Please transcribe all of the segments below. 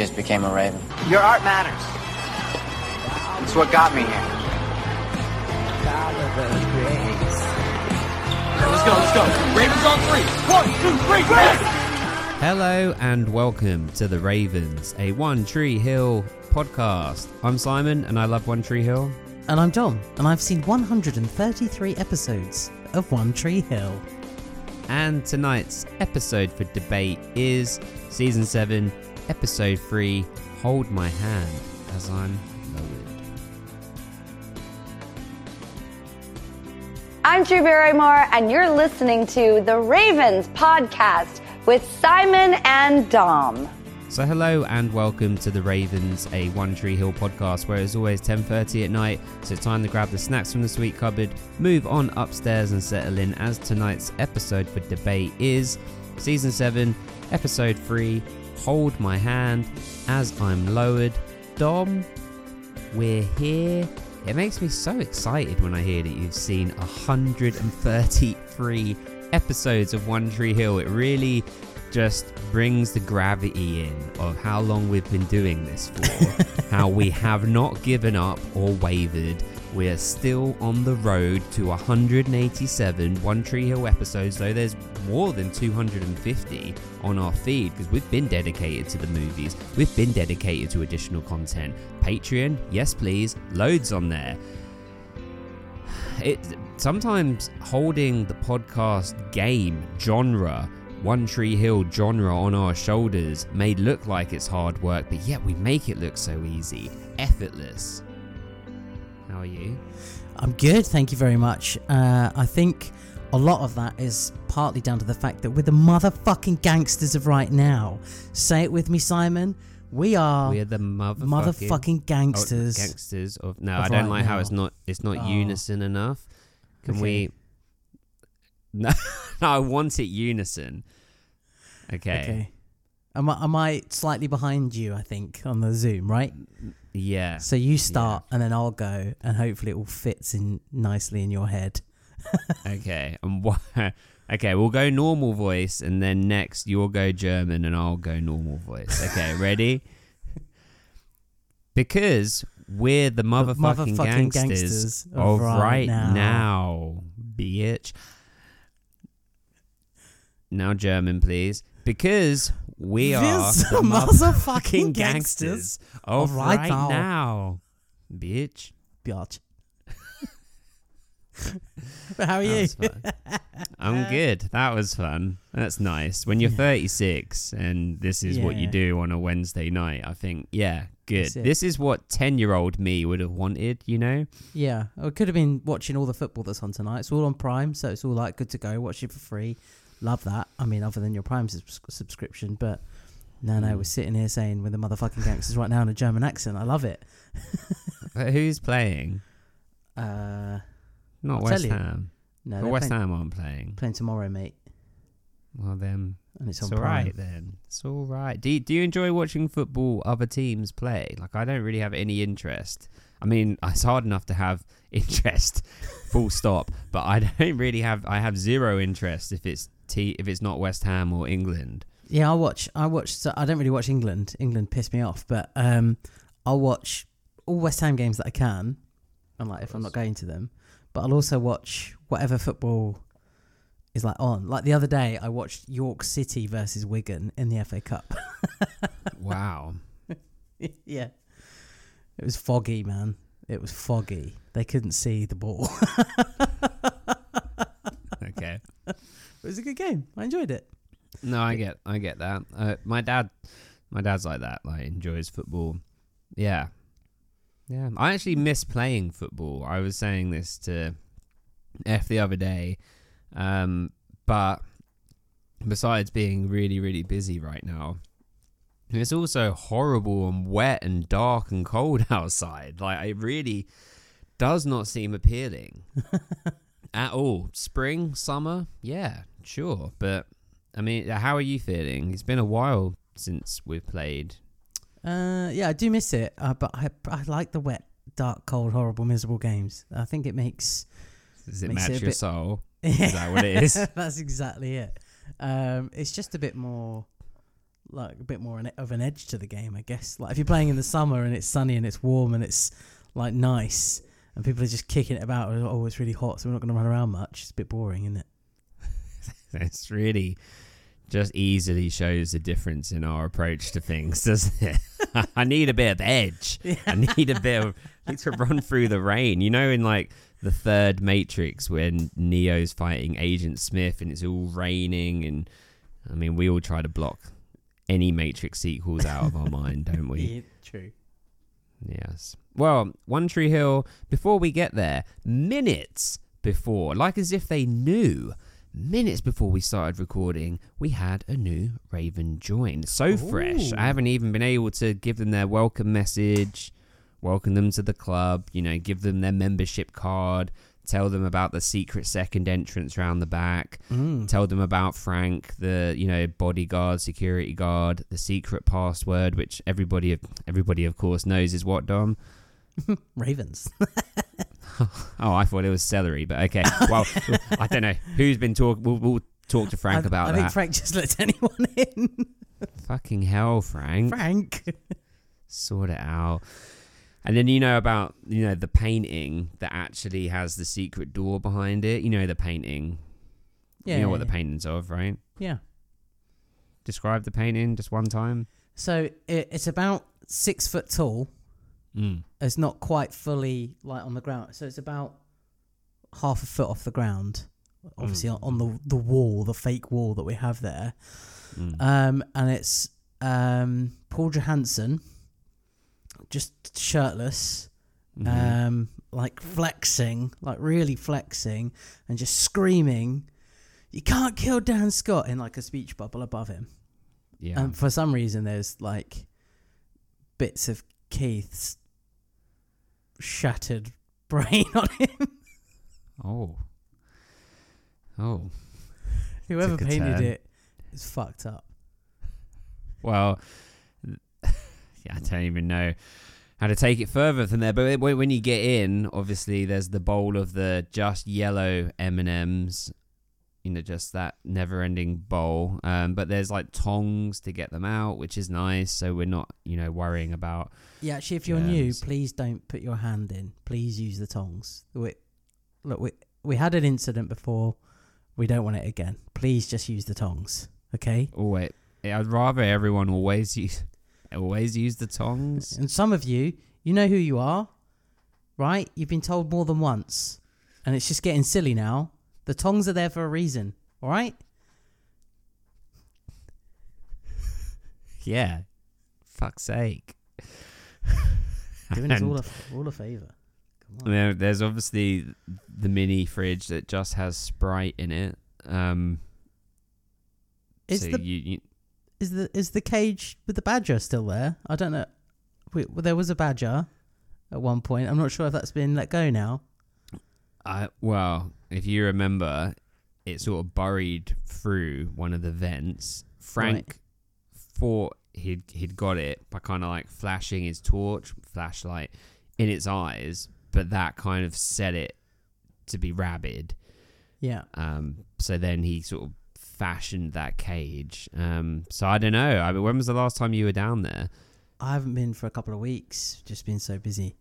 just became a Raven. Your art matters. It's what got me here. Let's go, let's go. Ravens on three. One, two, three, Ravens! Hello and welcome to the Ravens, a One Tree Hill podcast. I'm Simon and I love One Tree Hill. And I'm Dom, and I've seen 133 episodes of One Tree Hill. And tonight's episode for debate is season 7, episode 3 Hold My Hand as I'm lowered. I'm Drew Barrymore, and you're listening to the Ravens podcast with Simon and Dom. So hello and welcome to the Ravens, a One Tree Hill podcast where it's always 10.30 at night, so time to grab the snacks from the sweet cupboard, move on upstairs and settle in as tonight's episode for debate is Season 7, Episode 3, Hold My Hand as I'm lowered. Dom, we're here. It makes me so excited when I hear that you've seen 133 episodes of One Tree Hill. It really just brings the gravity in of how long we've been doing this for, how we have not given up or wavered. We are still on the road to 187 One Tree Hill episodes, though there's more than 250 on our feed because we've been dedicated to the movies. We've been dedicated to additional content. Patreon, yes please, loads on there. It sometimes holding the podcast game genre one Tree Hill genre on our shoulders may look like it's hard work, but yet we make it look so easy, effortless. How are you? I'm good, thank you very much. Uh, I think a lot of that is partly down to the fact that we're the motherfucking gangsters of right now. Say it with me, Simon. We are, We're the motherfucking, motherfucking oh, gangsters. gangsters of no. of I don't right like how it's not. It's not Oh. unison enough. Can Okay. we? No, I want it unison. Okay. Okay. Am I, am I slightly behind you, I think, on the Zoom, right? Yeah. So you start and then I'll go and hopefully it all fits in nicely in your head. Okay. And what? Okay, we'll go normal voice, and then next you'll go German, and I'll go normal voice. Okay, ready? because we're the motherfucking, motherfucking gangsters, gangsters of of right, right now. now. bitch. Now German, please. Because we are the motherfucking motherfucking gangsters of of right, right now. now, bitch. Biatch. but how are you? I'm good. That was fun. That's nice. When you're 36 and this is what you Yeah. do on a Wednesday night, I think, yeah, good. That's it. This is what 10 year old me would have wanted, you know? Yeah, I could have been watching all the football that's on tonight. It's all on Prime, so it's all like good to go. Watch it for free. Love that. I mean, other than your Prime subs- subscription, but no, no, Mm. we're sitting here saying we're the motherfucking gangsters right now in a German accent. I love it. But who's playing? Uh, Not I'll West. Ham. no, West playing, Ham aren't playing. playing tomorrow, mate, Well, then and it's, it's on all Prime. right then. It's all right. Do you, do you enjoy watching football other teams play? Like, I don't really have any interest. I mean, it's hard enough to have interest, full stop. But I don't really have. I have zero interest if it's t if it's not West Ham or England. Yeah, I'll watch. I watch. So I don't really watch England. England piss me off, but um, I'll watch all West Ham games that I can, and like if I'm not going to them. But I'll also watch whatever football is like on. Like the other day, I watched York City versus Wigan in the FA Cup. Wow. yeah, it was foggy, man. It was foggy. They couldn't see the ball. Okay. It was a good game. I enjoyed it. No, I get. I get that. Uh, my dad. My dad's like that. Like enjoys football. Yeah. Yeah. I actually miss playing football. I was saying this to F the other day. Um, but besides being really, really busy right now, it's also horrible and wet and dark and cold outside. Like it really does not seem appealing at all. Spring, summer, yeah, sure. But I mean, how are you feeling? It's been a while since we've played. Uh, yeah, I do miss it, uh, but I I like the wet, dark, cold, horrible, miserable games. I think it makes Does it Makes match it your bit- soul? Is that what it is? That's exactly it. Um, it's just a bit more like a bit more of an edge to the game, I guess. Like if you're playing in the summer and it's sunny and it's warm and it's like nice, and people are just kicking it about. Oh, it's really hot, so we're not going to run around much. It's a bit boring, isn't it? It's really just easily shows the difference in our approach to things, doesn't it? I need a bit of edge. I need a bit of I need to run through the rain. You know, in like the third Matrix when Neo's fighting Agent Smith and it's all raining and I mean we all try to block any Matrix sequels out of our mind, don't we? Yeah, true. Yes. Well, One Tree Hill, before we get there, minutes before, like as if they knew, minutes before we started recording, we had a new Raven join. So fresh. I haven't even been able to give them their welcome message, welcome them to the club, you know, give them their membership card, tell them about the secret second entrance round the back, Mm. tell them about Frank, the you know bodyguard, security guard, the secret password, which everybody everybody of course knows is what Dom. Ravens. Oh, I thought it was celery, but okay. Well, I don't know who's been talking. We'll, we'll talk to Frank I, about I that. think Frank just let anyone in. Fucking hell, Frank. Frank. Sort it out. And then you know about you know the painting that actually has the secret door behind it. You know the painting. Yeah. you know what the painting's of, right? Yeah. Describe the painting just one time. So it, it's about six foot tall. Mm. It's not quite fully like on the ground. So it's about half a foot off the ground. Obviously on, on the the wall, the fake wall that we have there. Mm. Um, and it's um, Paul Johansson, just shirtless, Mhm. um, like flexing, like really flexing, and just screaming, "You can't kill Dan Scott!" in like a speech bubble above him. yeah. And for some reason, there's like bits of Keith's shattered brain on him. oh. Oh. Whoever Took a painted turn. it is fucked up. Well, yeah, I don't even know how to take it further from there. But when when you get in, obviously there's the bowl of the just yellow M and M's. You know, just that never-ending bowl. Um, but there's like tongs to get them out, which is nice. So we're not, you know, worrying about. Yeah, actually, if you're new, Germs. please don't put your hand in. Please use the tongs. We, look, we we had an incident before. We don't want it again. Please just use the tongs. Okay. Oh wait, I'd rather everyone always use always use the tongs. And some of you, you know who you are, right? You've been told more than once, and it's just getting silly now. The tongs are there for a reason. All right. Yeah, fuck's sake. Doing us all a all a favor. Come on. There, there's obviously the mini fridge that just has Sprite in it. Um, Is so the you, you, is the is the cage with the badger still there? I don't know. Wait, well, there was a badger at one point. I'm not sure if that's been let go now. I well, if you remember, it sort of burried through one of the vents. Frank thought he'd he'd got it by kind of like flashing his torch flashlight in its eyes, but that kind of set it to be rabid. Yeah. Um, so then he sort of fashioned that cage. Um, so I don't know. I mean, when was the last time you were down there? I haven't been for a couple of weeks. Just been so busy.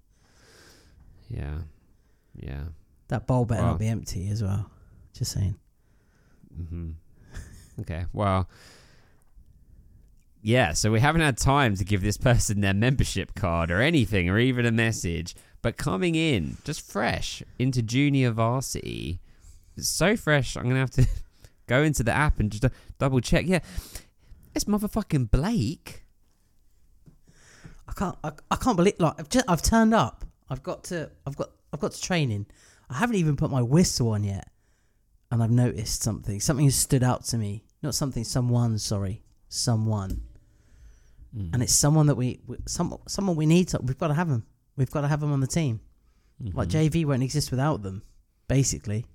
Yeah, yeah. That bowl better Wow. not be empty as well. Just saying. hmm okay. Well. Yeah, so we haven't had time to give this person their membership card or anything, or even a message. But coming in, just fresh into junior varsity, it's so fresh. I'm gonna have to go into the app and just double check. Yeah, it's motherfucking Blake. I can't. I, I can't believe. Like I've just, I've turned up. I've got to. I've got. I've got to training. I haven't even put my whistle on yet, and I've noticed something. Something has stood out to me. Not something. Someone. Sorry. Someone. Mm. And it's someone that we. we some. Someone we need. To, we've got to have them. We've got to have them on the team. Like Mhm. JV won't exist without them. Basically.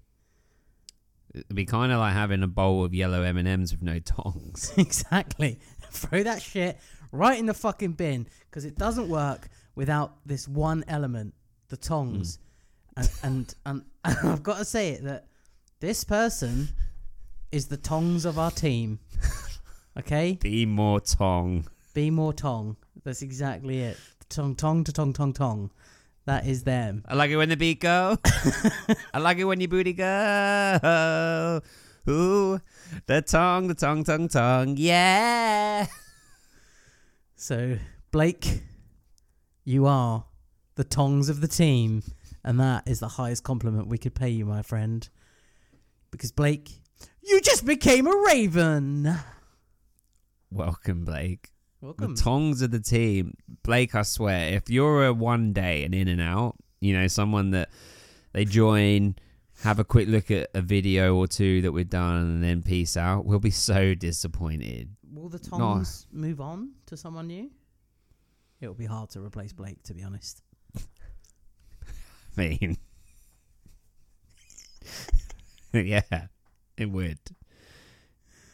It'd be kind of like having a bowl of yellow M and M's with no tongs. exactly. Throw that shit right in the fucking bin because it doesn't work without this one element, the tongs. And, and and and I've got to say it that this person is the tongs of our team. Okay, Be more tong. be more tong. That's exactly it. Tong tong to tong tong tong. That is them. I like it when the beat go. I like it when your booty go. Ooh, the tongue, the tongue, tongue, tongue. Yeah. So Blake, you are the tongs of the team, and that is the highest compliment we could pay you, my friend. Because Blake, you just became a raven. Welcome, Blake. Welcome. The tongs of the team. Blake, I swear, if you're a one day and in and out, you know, someone that they join, have a quick look at a video or two that we've done, and then peace out, we'll be so disappointed. Will the tongs move on to someone new? It'll be hard to replace Blake, to be honest. Mean, yeah, it would.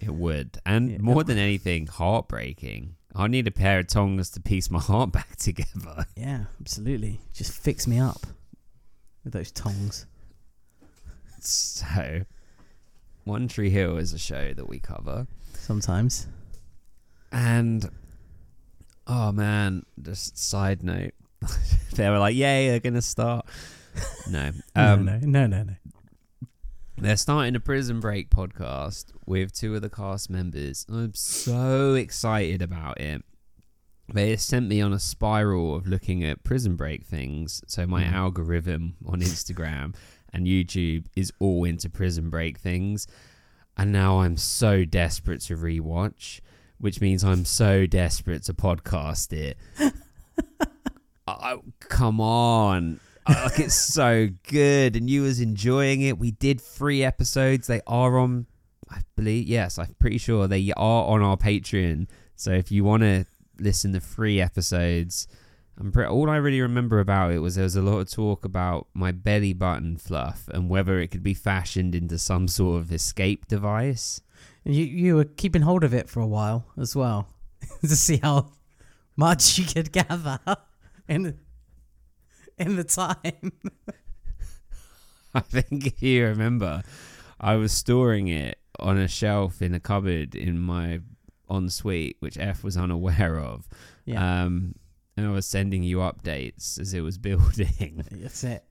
It would. And Yeah. more than anything, heartbreaking. I need a pair of tongs to piece my heart back together. Yeah, absolutely. Just fix me up with those tongs. So, One Tree Hill is a show that we cover. Sometimes. And, oh man, just side note. they were like, yay, they're going to start. No. Um, no, no, no, no, no. They're starting a Prison Break podcast with two of the cast members. I'm so excited about it. They sent me on a spiral of looking at Prison Break things. So my Mm. algorithm on Instagram and YouTube is all into Prison Break things. And now I'm so desperate to rewatch, which means I'm so desperate to podcast it. oh, come on. Like it's so good. And you was enjoying it. We did three episodes. They are on i believe yes i'm pretty sure they are on our patreon. So if you want to listen to three episodes i'm pre- all i really remember about it was there was a lot of talk about my belly button fluff and whether it could be fashioned into some sort of escape device. You you were keeping hold of it for a while as well to see how much you could gather in in the time. I think if you remember, I was storing it on a shelf in a cupboard in my ensuite, which F was unaware of. Yeah, Um, and I was sending you updates as it was building. that's it.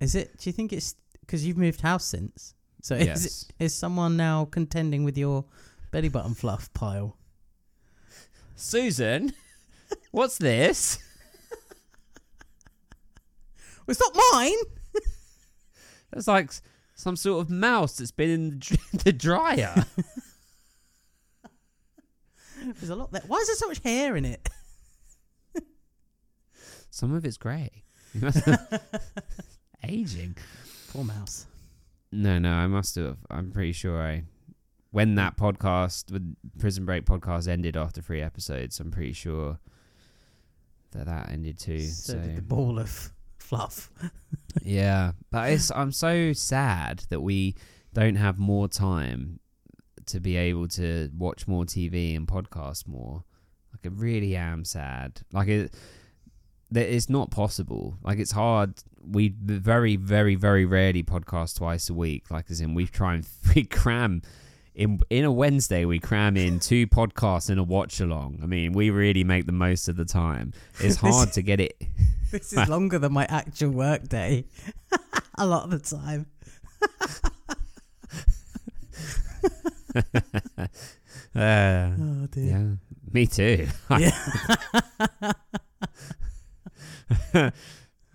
Is it? Do you think it's because you've moved house since? So is yes. it, is someone now contending with your belly button fluff pile? Susan, what's this? Well, it's not mine. It's like some sort of mouse that's been in the, dr- the dryer. There's a lot there. Why is there so much hair in it? some of it's grey. Aging. Poor mouse. No, no, I must have. I'm pretty sure I. When that podcast, with Prison Break podcast ended after three episodes, I'm pretty sure that that ended too. So, So, did the ball of fluff. yeah, but it's I'm so sad that we don't have more time to be able to watch more TV and podcast more. Like, I really am sad. Like it. It's not possible. Like it's hard. We very, very, very rarely podcast twice a week. Like as in, we try and we cram in in a Wednesday. We cram in two podcasts and a watch along. I mean, we really make the most of the time. It's hard to get it. This is longer than my actual work day. a lot of the time. Uh, Oh dear. yeah, me too.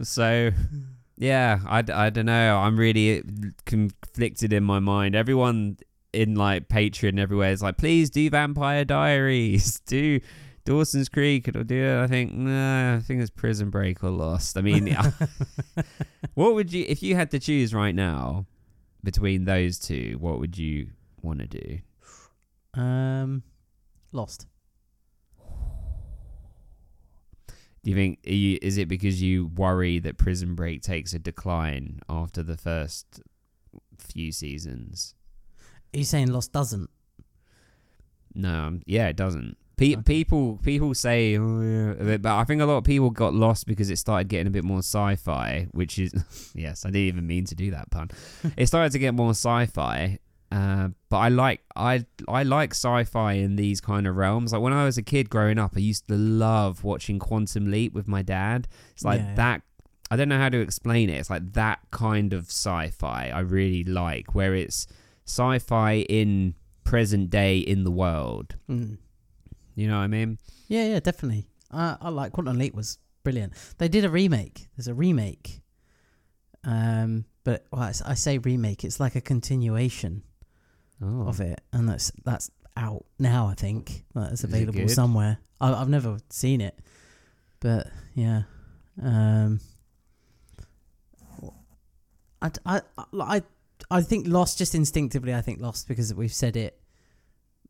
so, yeah, I, I don't know. I'm really conflicted in my mind. Everyone in like Patreon everywhere is like, please do Vampire Diaries, do Dawson's Creek, or do. I think, nah, I think it's Prison Break or Lost. I mean, what would you, if you had to choose right now between those two, what would you want to do? Um, lost. Do you think are you, is it because you worry that Prison Break takes a decline after the first few seasons? Are you saying lost doesn't? No, um, yeah, it doesn't. Pe- Okay. People people say, oh, yeah, but I think a lot of people got lost because it started getting a bit more sci-fi, which is yes, I didn't even mean to do that pun. it started to get more sci-fi, Uh, but I like I I like sci-fi in these kind of realms. Like when I was a kid growing up, I used to love watching Quantum Leap with my dad. It's like Yeah. that. I don't know how to explain it. It's like that kind of sci-fi I really like, where it's sci-fi in present day in the world. Mm. You know what I mean? Yeah, yeah, definitely. I I like Quantum Leap was brilliant. They did a remake. There's a remake. Um, but well, I say remake. It's like a continuation Oh, of it, and that's that's out now. I think that's available good? somewhere. I, I've never seen it, but yeah. Um, I, I, I, I think Lost just instinctively. I think Lost because we've said it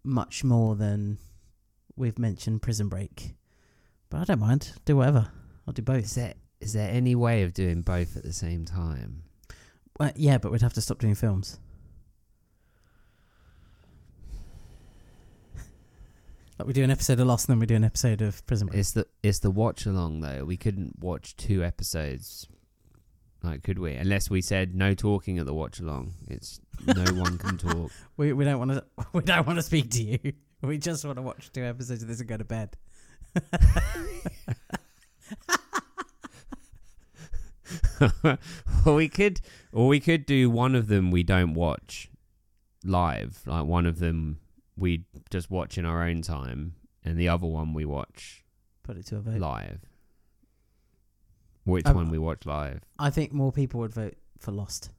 much more than we've mentioned Prison Break. But I don't mind. Do whatever. I'll do both. is there is there any way of doing both at the same time? Well, yeah, but we'd have to stop doing films. Like we do an episode of Lost, and then we do an episode of Prison Break. It's the it's the watch along though. We couldn't watch two episodes, like could we? Unless we said no talking at the watch along. It's no one can talk. We we don't want to we don't want to speak to you. We just want to watch two episodes of this and go to bed. well, we could, or we could do one of them we don't watch live. Like one of them we just watch in our own time, and the other one we watch Put it to a vote. live. Which Um, one we watch live? I think more people would vote for Lost.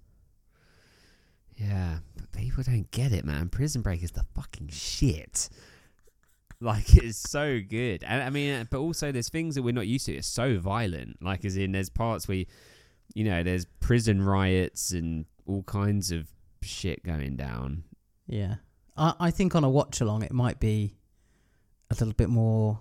Yeah, but people don't get it, man. Prison Break is the fucking shit. Like it's so good, and I mean, but also there's things that we're not used to. It's so violent. Like as in, there's parts where, you know, there's prison riots and all kinds of shit going down. Yeah, I I think on a watch along it might be a little bit more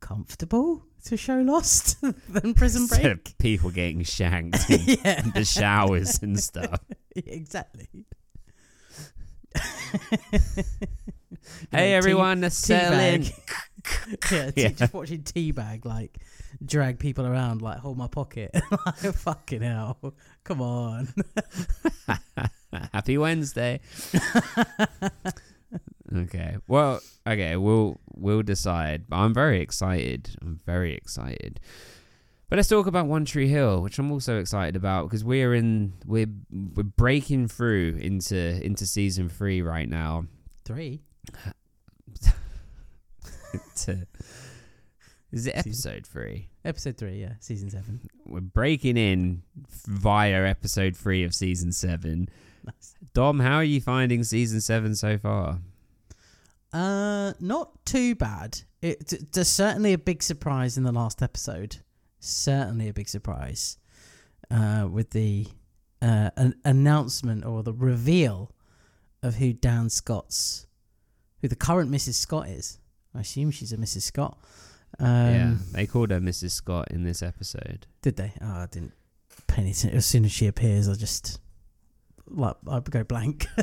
comfortable to show Lost than Prison Break. of people getting shanked in yeah, the showers and stuff. exactly. hey tea- everyone, the selling. Yeah, Yeah. just watching T-Bag like drag people around, like hold my pocket. like, fucking hell, come on. Happy Wednesday. Okay. Well, okay, we'll we'll decide. But I'm very excited. I'm very excited. But let's talk about One Tree Hill, which I'm also excited about because we're in we're we're breaking through into into season three right now. Three. to, is it Season- episode three? Episode three, yeah, season seven. We're breaking in via episode three of season seven. Nice. Dom, how are you finding season seven so far? Uh, not too bad. It there's certainly a big surprise in the last episode. Certainly a big surprise, uh, with the uh an announcement or the reveal of who Dan Scott's, who the current Mrs. Scott is. I assume she's a Mrs. Scott. Um, yeah, they called her Mrs. Scott in this episode. Did they? Oh, I didn't pay any attention. As soon as she appears, I just like I go blank.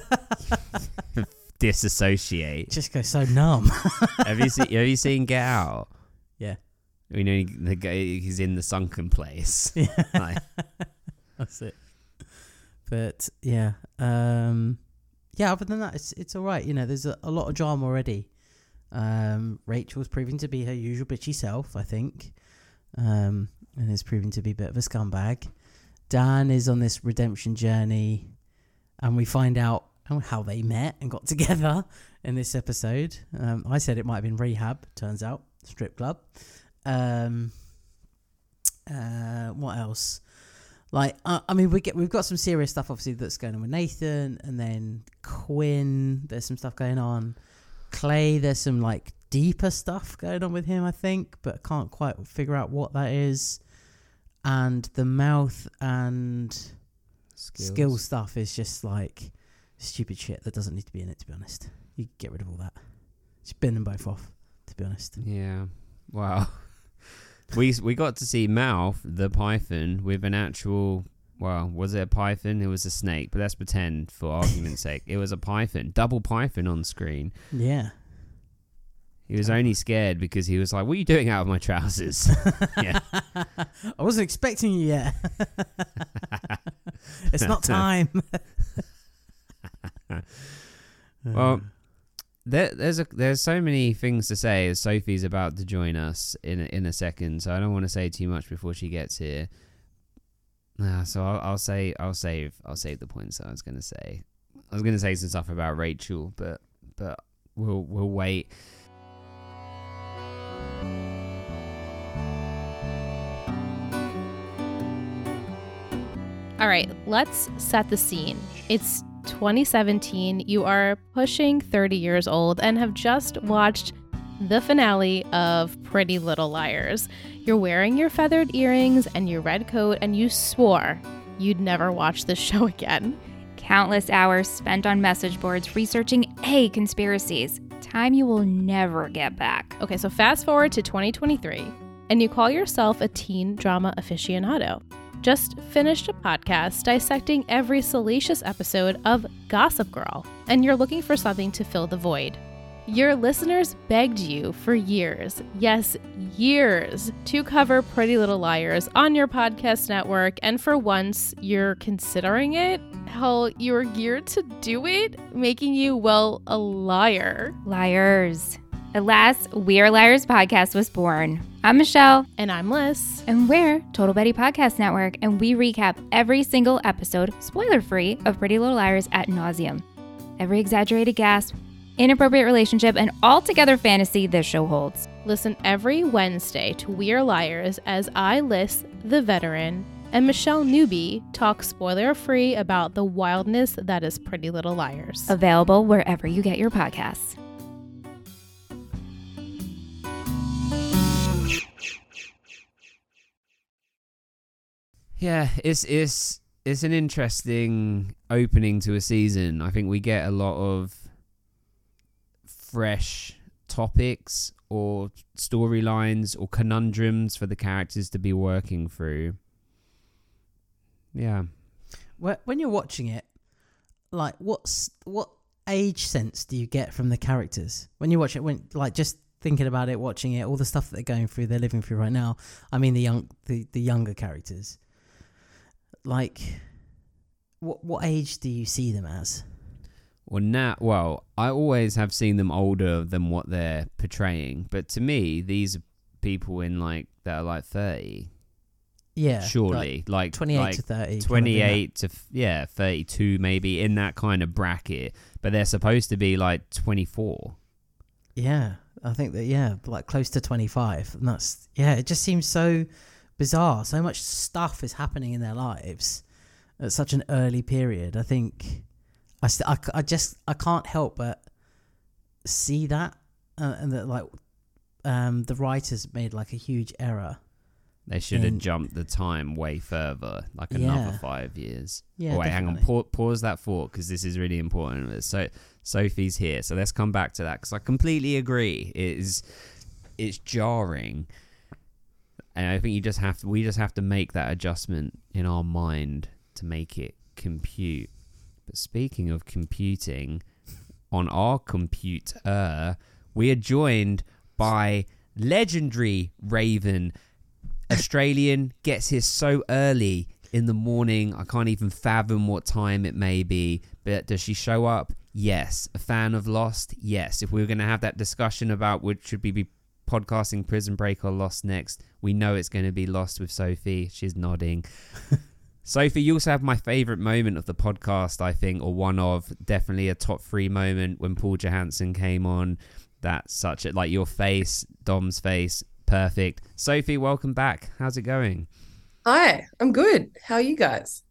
Disassociate. just go so numb. have you seen? Have you seen Get Out? Yeah. We know the guy he's in the sunken place. yeah. Like, That's it. But yeah, um, yeah. Other than that, it's it's all right. You know, there's a, a lot of drama already. Um, Rachel's proving to be her usual bitchy self, I think, um, and is proving to be a bit of a scumbag. Dan is on this redemption journey, and we find out how- how they met and got together in this episode. Um, I said it might have been rehab. Turns out strip club. Um, uh, what else? Like, uh, I mean, we get we've got some serious stuff obviously that's going on with Nathan, and then Quinn. There's some stuff going on. Clay, there's some like deeper stuff going on with him, I think, but I can't quite figure out what that is. And the mouth and skills. skill stuff is just like stupid shit that doesn't need to be in it. To be honest, you get rid of all that. Just bin them both off. To be honest, Yeah. Wow. we we got to see Mouth the python with an actual. Well, was it a python? It was a snake, but let's pretend for argument's sake it was a python, double python on screen. yeah. He was only scared because he was like, "What are you doing out of my trousers?" yeah. I wasn't expecting you yet. it's not time. Well, uh, there, there's a there's so many things to say as Sophie's about to join us in a, in a second, so I don't want to say too much before she gets here. Nah, so I'll, I'll say I'll save I'll save the points I was gonna say. I was gonna say some stuff about Rachel, but but we'll we'll wait. All right, let's set the scene. It's 2017. You are pushing 30 years old and have just watched the finale of Pretty Little Liars. You're wearing your feathered earrings and your red coat, and you swore you'd never watch this show again. Countless hours spent on message boards researching A conspiracies. Time you will never get back. Okay, so fast forward to 2023, and you call yourself a teen drama aficionado. Just finished a podcast dissecting every salacious episode of Gossip Girl, and you're looking for something to fill the void. Your listeners begged you for years, yes, years, to cover Pretty Little Liars on your podcast network, and for once you're considering it. Hell, you're geared to do it, making you, well, a liar. Liars. At last, We Are Liars podcast was born. I'm Michelle. And I'm Liz. And we're Total Betty Podcast Network, and we recap every single episode, spoiler free, of Pretty Little Liars at nauseum. Every exaggerated gasp, inappropriate relationship, and altogether fantasy this show holds. Listen every Wednesday to We Are Liars as I list the veteran and Michelle Newby talk spoiler free about the wildness that is Pretty Little Liars. Available wherever you get your podcasts. Yeah, it's it's it's an interesting opening to a season. I think we get a lot of fresh topics or storylines or conundrums for the characters to be working through. Yeah. Wh- When you're watching it, like what's what age sense do you get from the characters when you watch it? When like just thinking about it, watching it, all the stuff that they're going through, they're living through right now. I mean the young, the the younger characters. Like, what what age do you see them as? Well, now, well, I always have seen them older than what they're portraying, but to me, these are people in like that are like thirty. Yeah, surely, like, 28 like to 30, kind of 28 to yeah, 32 maybe in that kind of bracket, but they're supposed to be like 24. Yeah, I think that yeah, like close to twenty five, and that's yeah. It just seems so bizarre. So much stuff is happening in their lives at such an early period. I think I st- I, I just I can't help but see that, uh, and that like um the writers made like a huge error. They should have In- jumped the time way further, like Yeah. another five years. Yeah, Oh, wait, hang on. Pa- pause that thought because this is really important. So Sophie's here, so let's come back to that because I completely agree. It is it's jarring, and I think you just have to. We just have to make that adjustment in our mind to make it compute. But speaking of computing, on our computer, we are joined by legendary Raven. Australian gets here so early in the morning. I can't even fathom what time it may be. But does she show up? Yes. A fan of Lost? Yes. If we were going to have that discussion about which should we be podcasting Prison Break or Lost next, we know it's going to be Lost with Sophie. She's nodding. Sophie, you also have my favorite moment of the podcast, I think, or one of definitely a top three moment when Paul Johansson came on. That's such a like your face, Dom's face, perfect. Sophie, welcome back. How's it going? Hi, I'm good. How are you guys?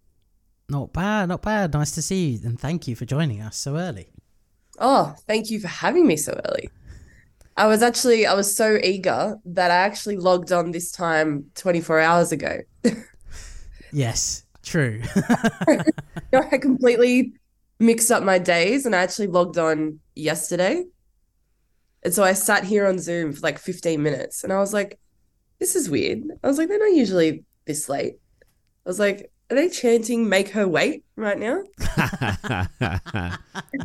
Not bad, not bad. Nice to see you, and thank you for joining us so early. Oh, thank you for having me so early. I was actually I was so eager that I actually logged on this time 24 hours ago. Yes, true. I completely mixed up my days and I actually logged on yesterday. And so I sat here on Zoom for like 15 minutes and I was like, this is weird. I was like, they're not usually this late. I was like, are they chanting make her wait right now?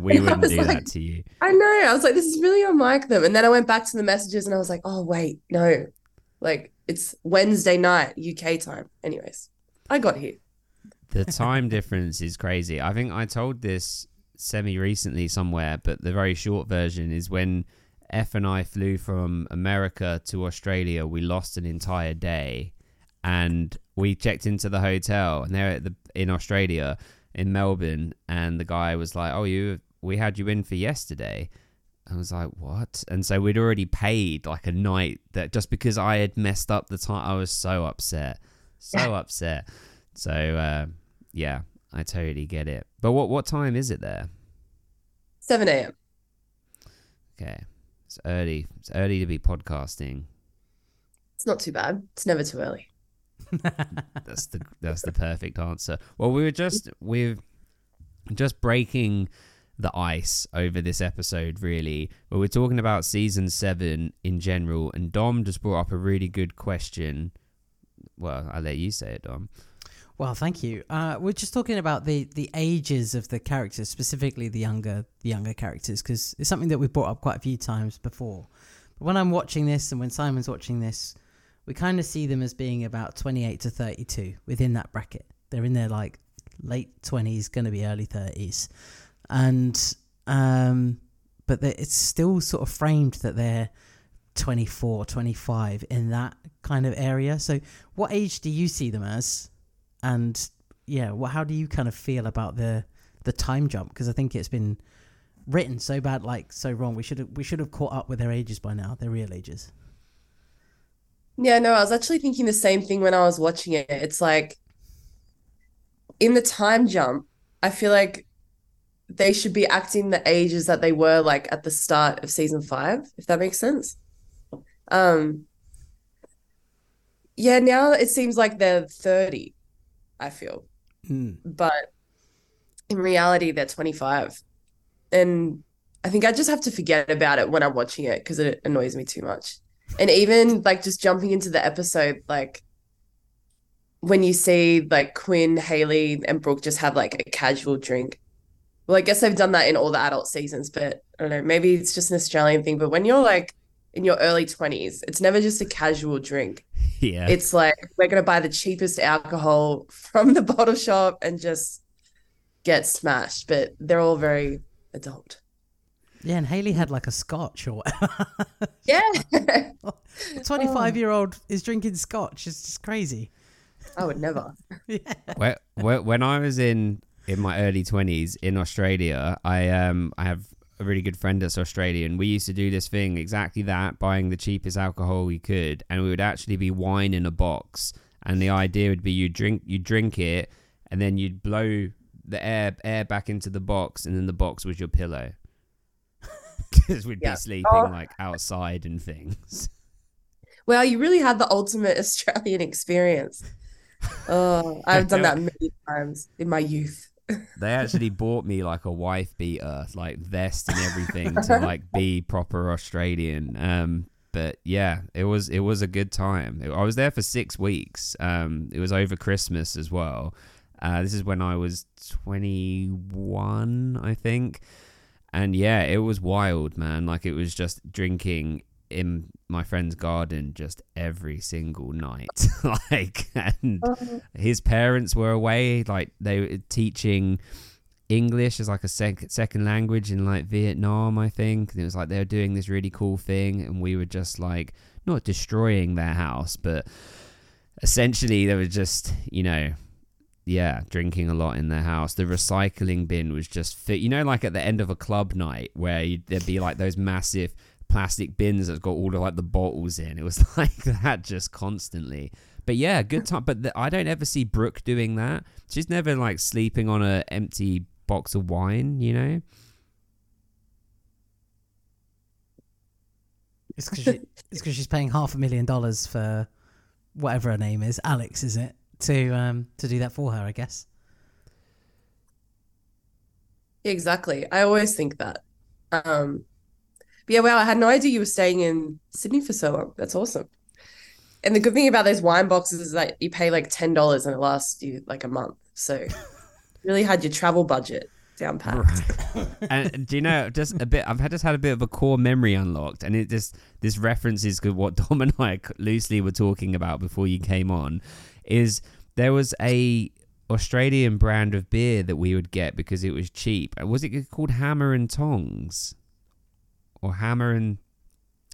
we wouldn't do like- that to you. I know. I was like, this is really unlike them. And then I went back to the messages and I was like, oh, wait, no. Like, it's Wednesday night, UK time. Anyways, I got here. The time difference is crazy. I think I told this semi recently somewhere, but the very short version is when F and I flew from America to Australia. We lost an entire day, and we checked into the hotel, and they're at the in Australia in Melbourne, and the guy was like, "Oh, you, we had you in for yesterday." I was like, "What?" And so we'd already paid like a night that just because I had messed up the time. I was so upset, so upset. So uh, yeah, I totally get it. But what what time is it there? 7 a.m. Okay, it's early. It's early to be podcasting. It's not too bad. It's never too early. That's the that's the perfect answer. Well, we were just we're just breaking the ice over this episode, really. But we're talking about season seven in general, and Dom just brought up a really good question. Well, I'll let you say it, Dom. Well, thank you. Uh, we're just talking about the, the ages of the characters, specifically the younger the younger characters, because it's something that we've brought up quite a few times before. But when I'm watching this and when Simon's watching this, we kind of see them as being about 28 to 32 within that bracket. They're in their like late 20s, going to be early 30s, and um, but it's still sort of framed that they're 24, 25 in that kind of area. So, what age do you see them as? and yeah, well, how do you kind of feel about the the time jump? Because I think it's been written so bad, like so wrong. We should have we should have caught up with their ages by now, their real ages. Yeah, no, I was actually thinking the same thing when I was watching it. It's like in the time jump, I feel like they should be acting the ages that they were like at the start of season five, if that makes sense. Um yeah, now it seems like they're 30, I feel. Mm. But in reality, they're 25. And I think I just have to forget about it when I'm watching it because it annoys me too much. And even like just jumping into the episode, like when you see like Quinn, Haley, and Brooke just have like a casual drink. Well, I guess they've done that in all the adult seasons, but I don't know, maybe it's just an Australian thing. But when you're like in your early 20s, it's never just a casual drink. Yeah, It's like we're gonna buy the cheapest alcohol from the bottle shop and just get smashed. But they're all very adult. Yeah, and Haley had like a scotch or whatever. Yeah. Twenty five year old is drinking scotch. It's just crazy. I would never. Where, where, when I was in in my early twenties in Australia, I um I have a really good friend that's Australian. We used to do this thing exactly that, buying the cheapest alcohol we could, and we would actually be wine in a box. And the idea would be you drink you drink it, and then you'd blow the air air back into the box, and then the box was your pillow. Because we'd Yeah. be sleeping Oh. like outside and things. Well, you really had the ultimate Australian experience. Oh, I've done that many times in my youth. They actually bought me like a wife beater, like vest and everything to like be proper Australian. Um, but yeah, it was it was a good time. I was there for six weeks. Um, it was over Christmas as well. Uh, this is when I was twenty one, I think. And yeah, it was wild, man. Like it was just drinking in my friend's garden just every single night. like and uh-huh. his parents were away, like they were teaching English as like a sec- second language in like Vietnam, I think. And it was like they were doing this really cool thing, and we were just like not destroying their house, but essentially they were just, you know, yeah, drinking a lot in their house. The recycling bin was just fit. You know, like at the end of a club night where you'd, there'd be like those massive plastic bins that's got all of like the bottles in. It was like that just constantly. But yeah, good time. But the, I don't ever see Brooke doing that. She's never like sleeping on an empty box of wine. You know? It's because she, she's paying half a million dollars for whatever her name is, Alex, is it? To um to do that for her, I guess. Exactly. I always think that. Um, but yeah, wow, I had no idea you were staying in Sydney for so long. That's awesome. And the good thing about those wine boxes is that you pay like ten dollars and it lasts you like a month. So really had your travel budget down pat. and do you know just a bit? I've had just had a bit of a core memory unlocked, and it just this references to what Dom and I loosely were talking about before you came on. Is there was a Australian brand of beer that we would get because it was cheap. Uh, Was it called Hammer and Tongs? Or Hammer and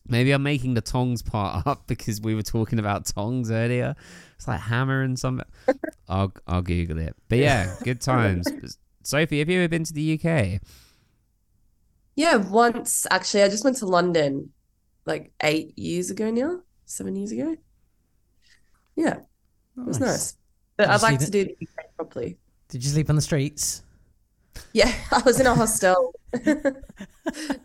Maybe I'm making the tongs part up because we were talking about tongs earlier. It's like hammer and something. I'll I'll Google it. But yeah, good times. Sophie, have you ever been to the UK? Yeah, once actually. I just went to London like eight years ago now, seven years ago. Yeah, it was nice. But I'd like to do the UK properly. Did you sleep on the streets? Yeah, I was in a hostel.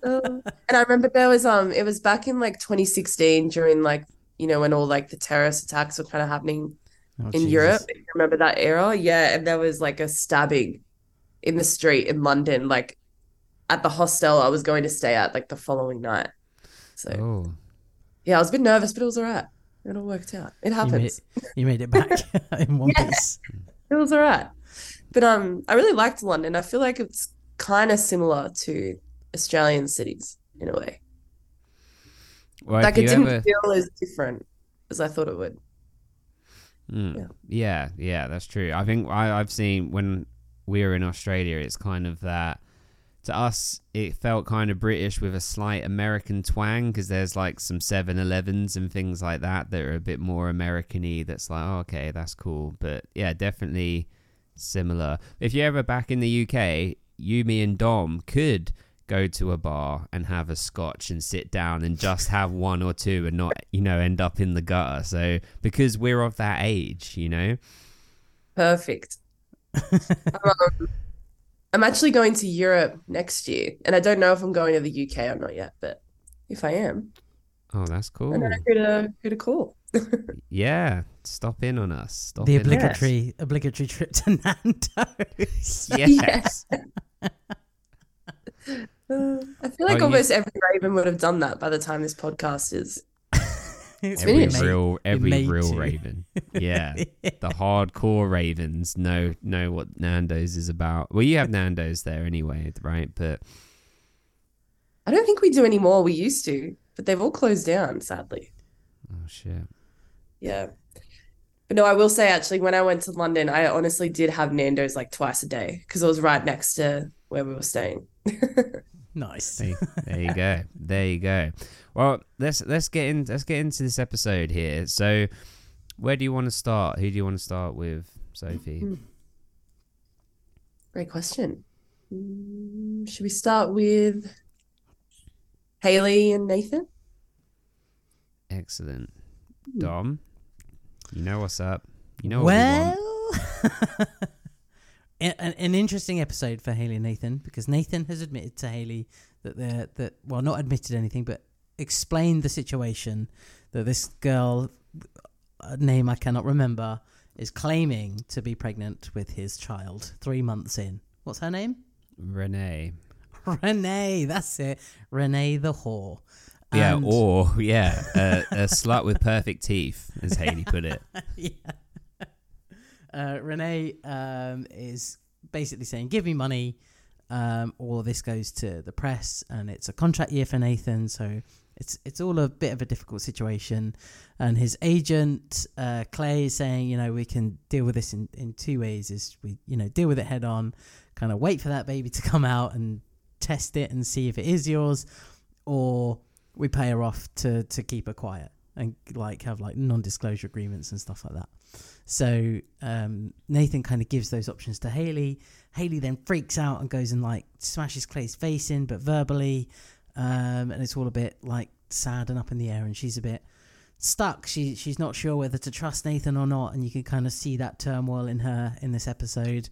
Um, and I remember there was um it was back in like 2016 during like you know when all like the terrorist attacks were kind of happening Oh, in Jesus. Europe. If you remember that era? Yeah, and there was like a stabbing in the street in London, like at the hostel I was going to stay at like the following night. So Oh. yeah, I was a bit nervous, but it was all right. It all worked out. It You made, happens. you made it back in one Yeah. piece. It was all right. But um I really liked London. I feel like it's kind of similar to Australian cities in a way. Well, like it didn't ever- feel as different as I thought it would. Mm. Yeah. Yeah. yeah, that's true. I think I, I've seen when we were in Australia, it's kind of that. To us, it felt kind of British with a slight American twang because there's like some 7 Elevens and things like that that are a bit more American y. That's like, oh, okay, that's cool. But yeah, definitely similar. If you're ever back in the UK, you, me, and Dom could go to a bar and have a scotch and sit down and just have one or two and not, you know, end up in the gutter. So, because we're of that age, you know? Perfect. um, I'm actually going to Europe next year, and I don't know if I'm going to the UK or not yet, but if I am, Oh, that's cool. I know who to who to call. Yeah, stop in on us. Stop The in on us. obligatory obligatory trip to Nando's. Yes. Uh, I feel like you- almost every Raven would have done that by the time this podcast is. It's Every finished. real, every real to. Raven. Yeah, the hardcore Ravens know know what Nando's is about. Well, you have Nando's there anyway, right? But I don't think we do anymore. We used to, but they've all closed down, sadly. oh shit. Yeah. But no, I will say actually, when I went to London, I honestly did have Nando's like twice a day because it was right next to where we were staying. nice. There, there you go. There you go. Well, let's let's get in. Let's get into this episode here. So, where do you want to start? Who do you want to start with, Sophie? Great question. Mm, should we start with Haley and Nathan? Excellent, Dom. You know what's up. You know what we want. An, an interesting episode for Haley and Nathan because Nathan has admitted to Haley that they're that well not admitted anything but explained the situation that this girl a name I cannot remember is claiming to be pregnant with his child three months in. What's her name? Renee. Renee. That's it. Renee the whore. Yeah, And- or yeah, a, a slut with perfect teeth, as Haley put it. yeah. Uh, Renee um, is basically saying, "Give me money, um, or this goes to the press." And it's a contract year for Nathan, so it's it's all a bit of a difficult situation. And his agent uh, Clay is saying, "You know, we can deal with this in, in two ways: is we you know deal with it head on, kind of wait for that baby to come out and test it and see if it is yours, or we pay her off to to keep her quiet." and like have like non-disclosure agreements and stuff like that. So um, Nathan kind of gives those options to Haley. Haley then freaks out and goes and like smashes Clay's face in, but verbally, um, and it's all a bit like sad and up in the air, and she's a bit stuck. She she's not sure whether to trust Nathan or not, and you can kind of see that turmoil in her in this episode.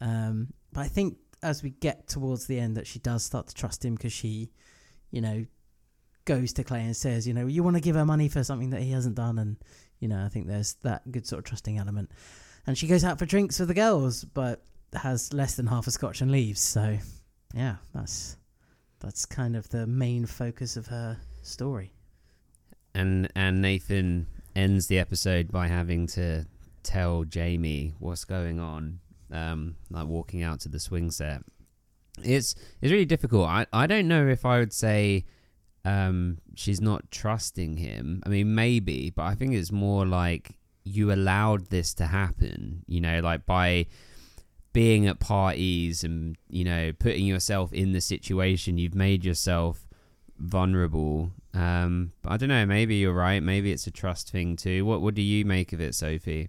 Um, but I think as we get towards the end, that she does start to trust him because she, you know, goes to Clay and says, you know, you want to give her money for something that he hasn't done, and you know, I think there's that good sort of trusting element. And she goes out for drinks with the girls, but has less than half a scotch and leaves. So, yeah, that's that's kind of the main focus of her story. And and Nathan ends the episode by having to tell Jamie what's going on, um, like walking out to the swing set. It's it's really difficult. I, I don't know if I would say um, she's not trusting him. I mean, maybe, but I think it's more like you allowed this to happen. You know, like by being at parties and you know putting yourself in the situation, you've made yourself vulnerable. Um, but I don't know. Maybe you're right. Maybe it's a trust thing too. What What do you make of it, Sophie?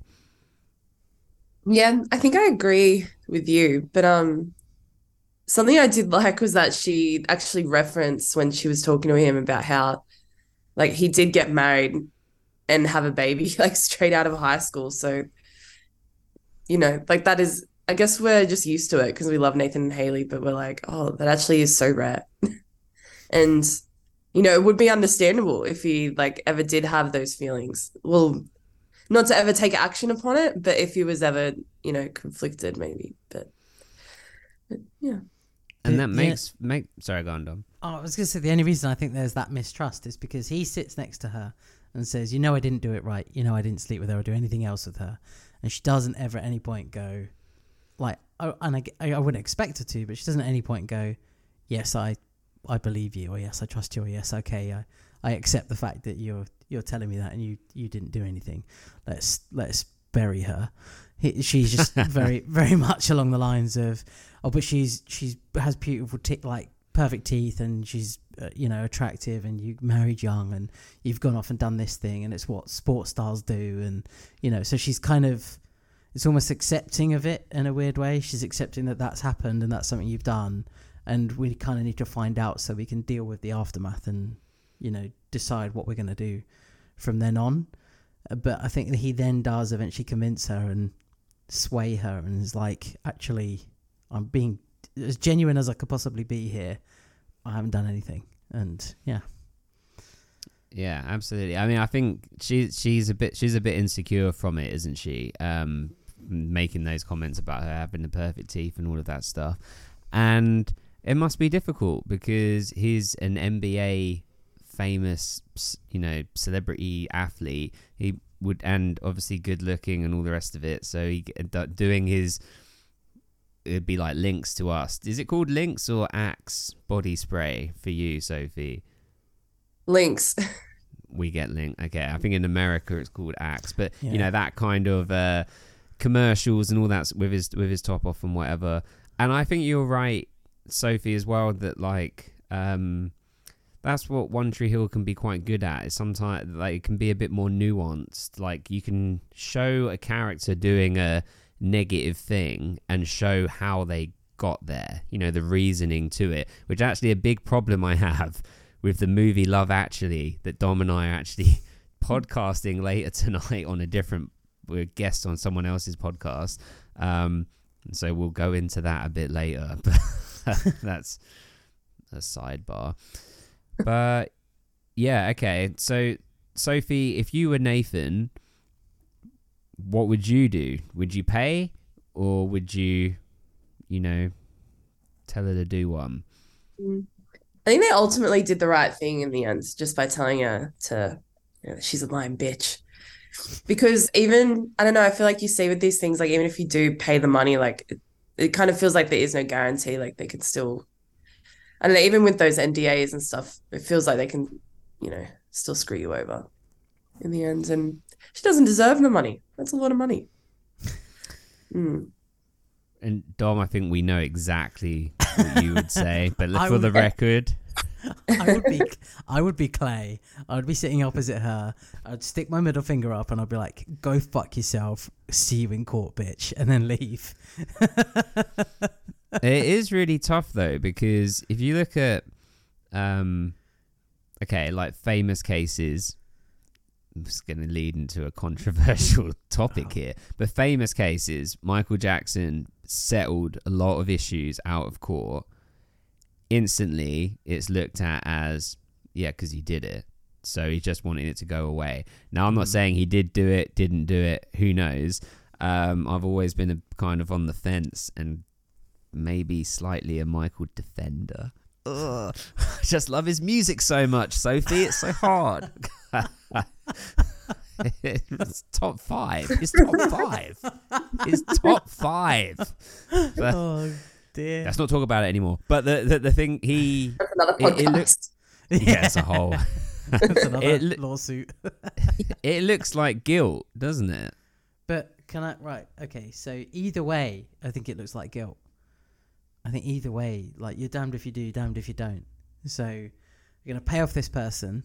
Yeah, I think I agree with you, but um something I did like was that she actually referenced when she was talking to him about how like he did get married and have a baby like straight out of high school. So you know, like that is I guess we're just used to it because we love Nathan and Haley, but we're like, oh, that actually is so rare. and you know, it would be understandable if he like ever did have those feelings. Well, not to ever take action upon it, but if he was ever, you know, conflicted, maybe. But, but yeah. And Yeah, that yeah. makes make sorry, go on, Dom. Oh, I was going to say the only reason I think there's that mistrust is because he sits next to her and says, "You know, I didn't do it right. You know, I didn't sleep with her or do anything else with her," and she doesn't ever at any point go, like, oh, and I, I, I wouldn't expect her to, but she doesn't at any point go, "Yes, I, I believe you," or "Yes, I trust you," or "Yes, okay, I, I accept the fact that you're you're telling me that and you you didn't do anything. Let's let's bury her." He, she's just very very much along the lines of, "Oh, but she's she's has beautiful teeth like." perfect teeth and she's uh, you know attractive and you married young and you've gone off and done this thing and it's what sports stars do and you know so she's kind of it's almost accepting of it in a weird way she's accepting that that's happened and that's something you've done and we kind of need to find out so we can deal with the aftermath and you know decide what we're going to do from then on Uh, but i think that he then does eventually convince her and sway her and is like actually i'm being as genuine as I could possibly be here. I haven't done anything, and yeah, Yeah, absolutely. I mean, I think she's she's a bit she's a bit insecure from it, isn't she? Um, making those comments about her having the perfect teeth and all of that stuff, and it must be difficult because he's an NBA famous, you know, celebrity athlete. He would and obviously good looking and all the rest of it. So he d- doing his it'd be like Lynx to us. Is it called Lynx or axe body spray for you, Sophie? Lynx. we get link. Okay, I think in America it's called Axe, but Yeah. you know that kind of uh, commercials and all that with his with his top off and whatever. And I think you're right, Sophie, as well. That like um, that's what One Tree Hill can be quite good at. Is sometimes like it can be a bit more nuanced. Like you can show a character doing a negative thing and show how they got there. You know the reasoning to it, which actually a big problem I have with the movie Love Actually that Dom and I are actually podcasting later tonight on a different we're guests on someone else's podcast. Um, so we'll go into that a bit later. But that's a sidebar. But yeah, okay. So Sophie, if you were Nathan, what would you do? Would you pay or would you, you know, tell her to do one? Mm. I think they ultimately did the right thing in the end, just by telling her to, you know, she's a lying bitch. Because even, I don't know, I feel like you see with these things, like even if you do pay the money, like it, it kind of feels like there is no guarantee, like they could still, know, even with those NDAs and stuff, it feels like they can, you know, still screw you over in the end. And she doesn't deserve the money. That's a lot of money. Mm. And Dom, I think we know exactly what you would say, but I for the record, I would be, I would be Clay. I would be sitting opposite her. I'd stick my middle finger up and I'd be like, "Go fuck yourself. See you in court, bitch," and then leave. it is really tough though because if you look at, um, okay, like famous cases. It's going to lead into a controversial topic here, but famous cases. Michael Jackson settled a lot of issues out of court. Instantly, it's looked at as yeah, because he did it. So he just wanted it to go away. Now, I'm not saying he did do it, didn't do it. Who knows? Um, I've always been a kind of on the fence and maybe slightly a Michael defender. Ugh. I just love his music so much, Sophie. It's so hard. it's top five. It's top five. It's top five. But oh dear. let's not talk about it anymore. But the the, the thing he That's another It- it podcast. looks- yeah, it's a whole That's another It lawsuit. It looks like guilt, doesn't it? But can I right? Okay, so either way, I think it looks like guilt. I think either way, like you're damned if you do, damned if you don't. So you're gonna pay off this person,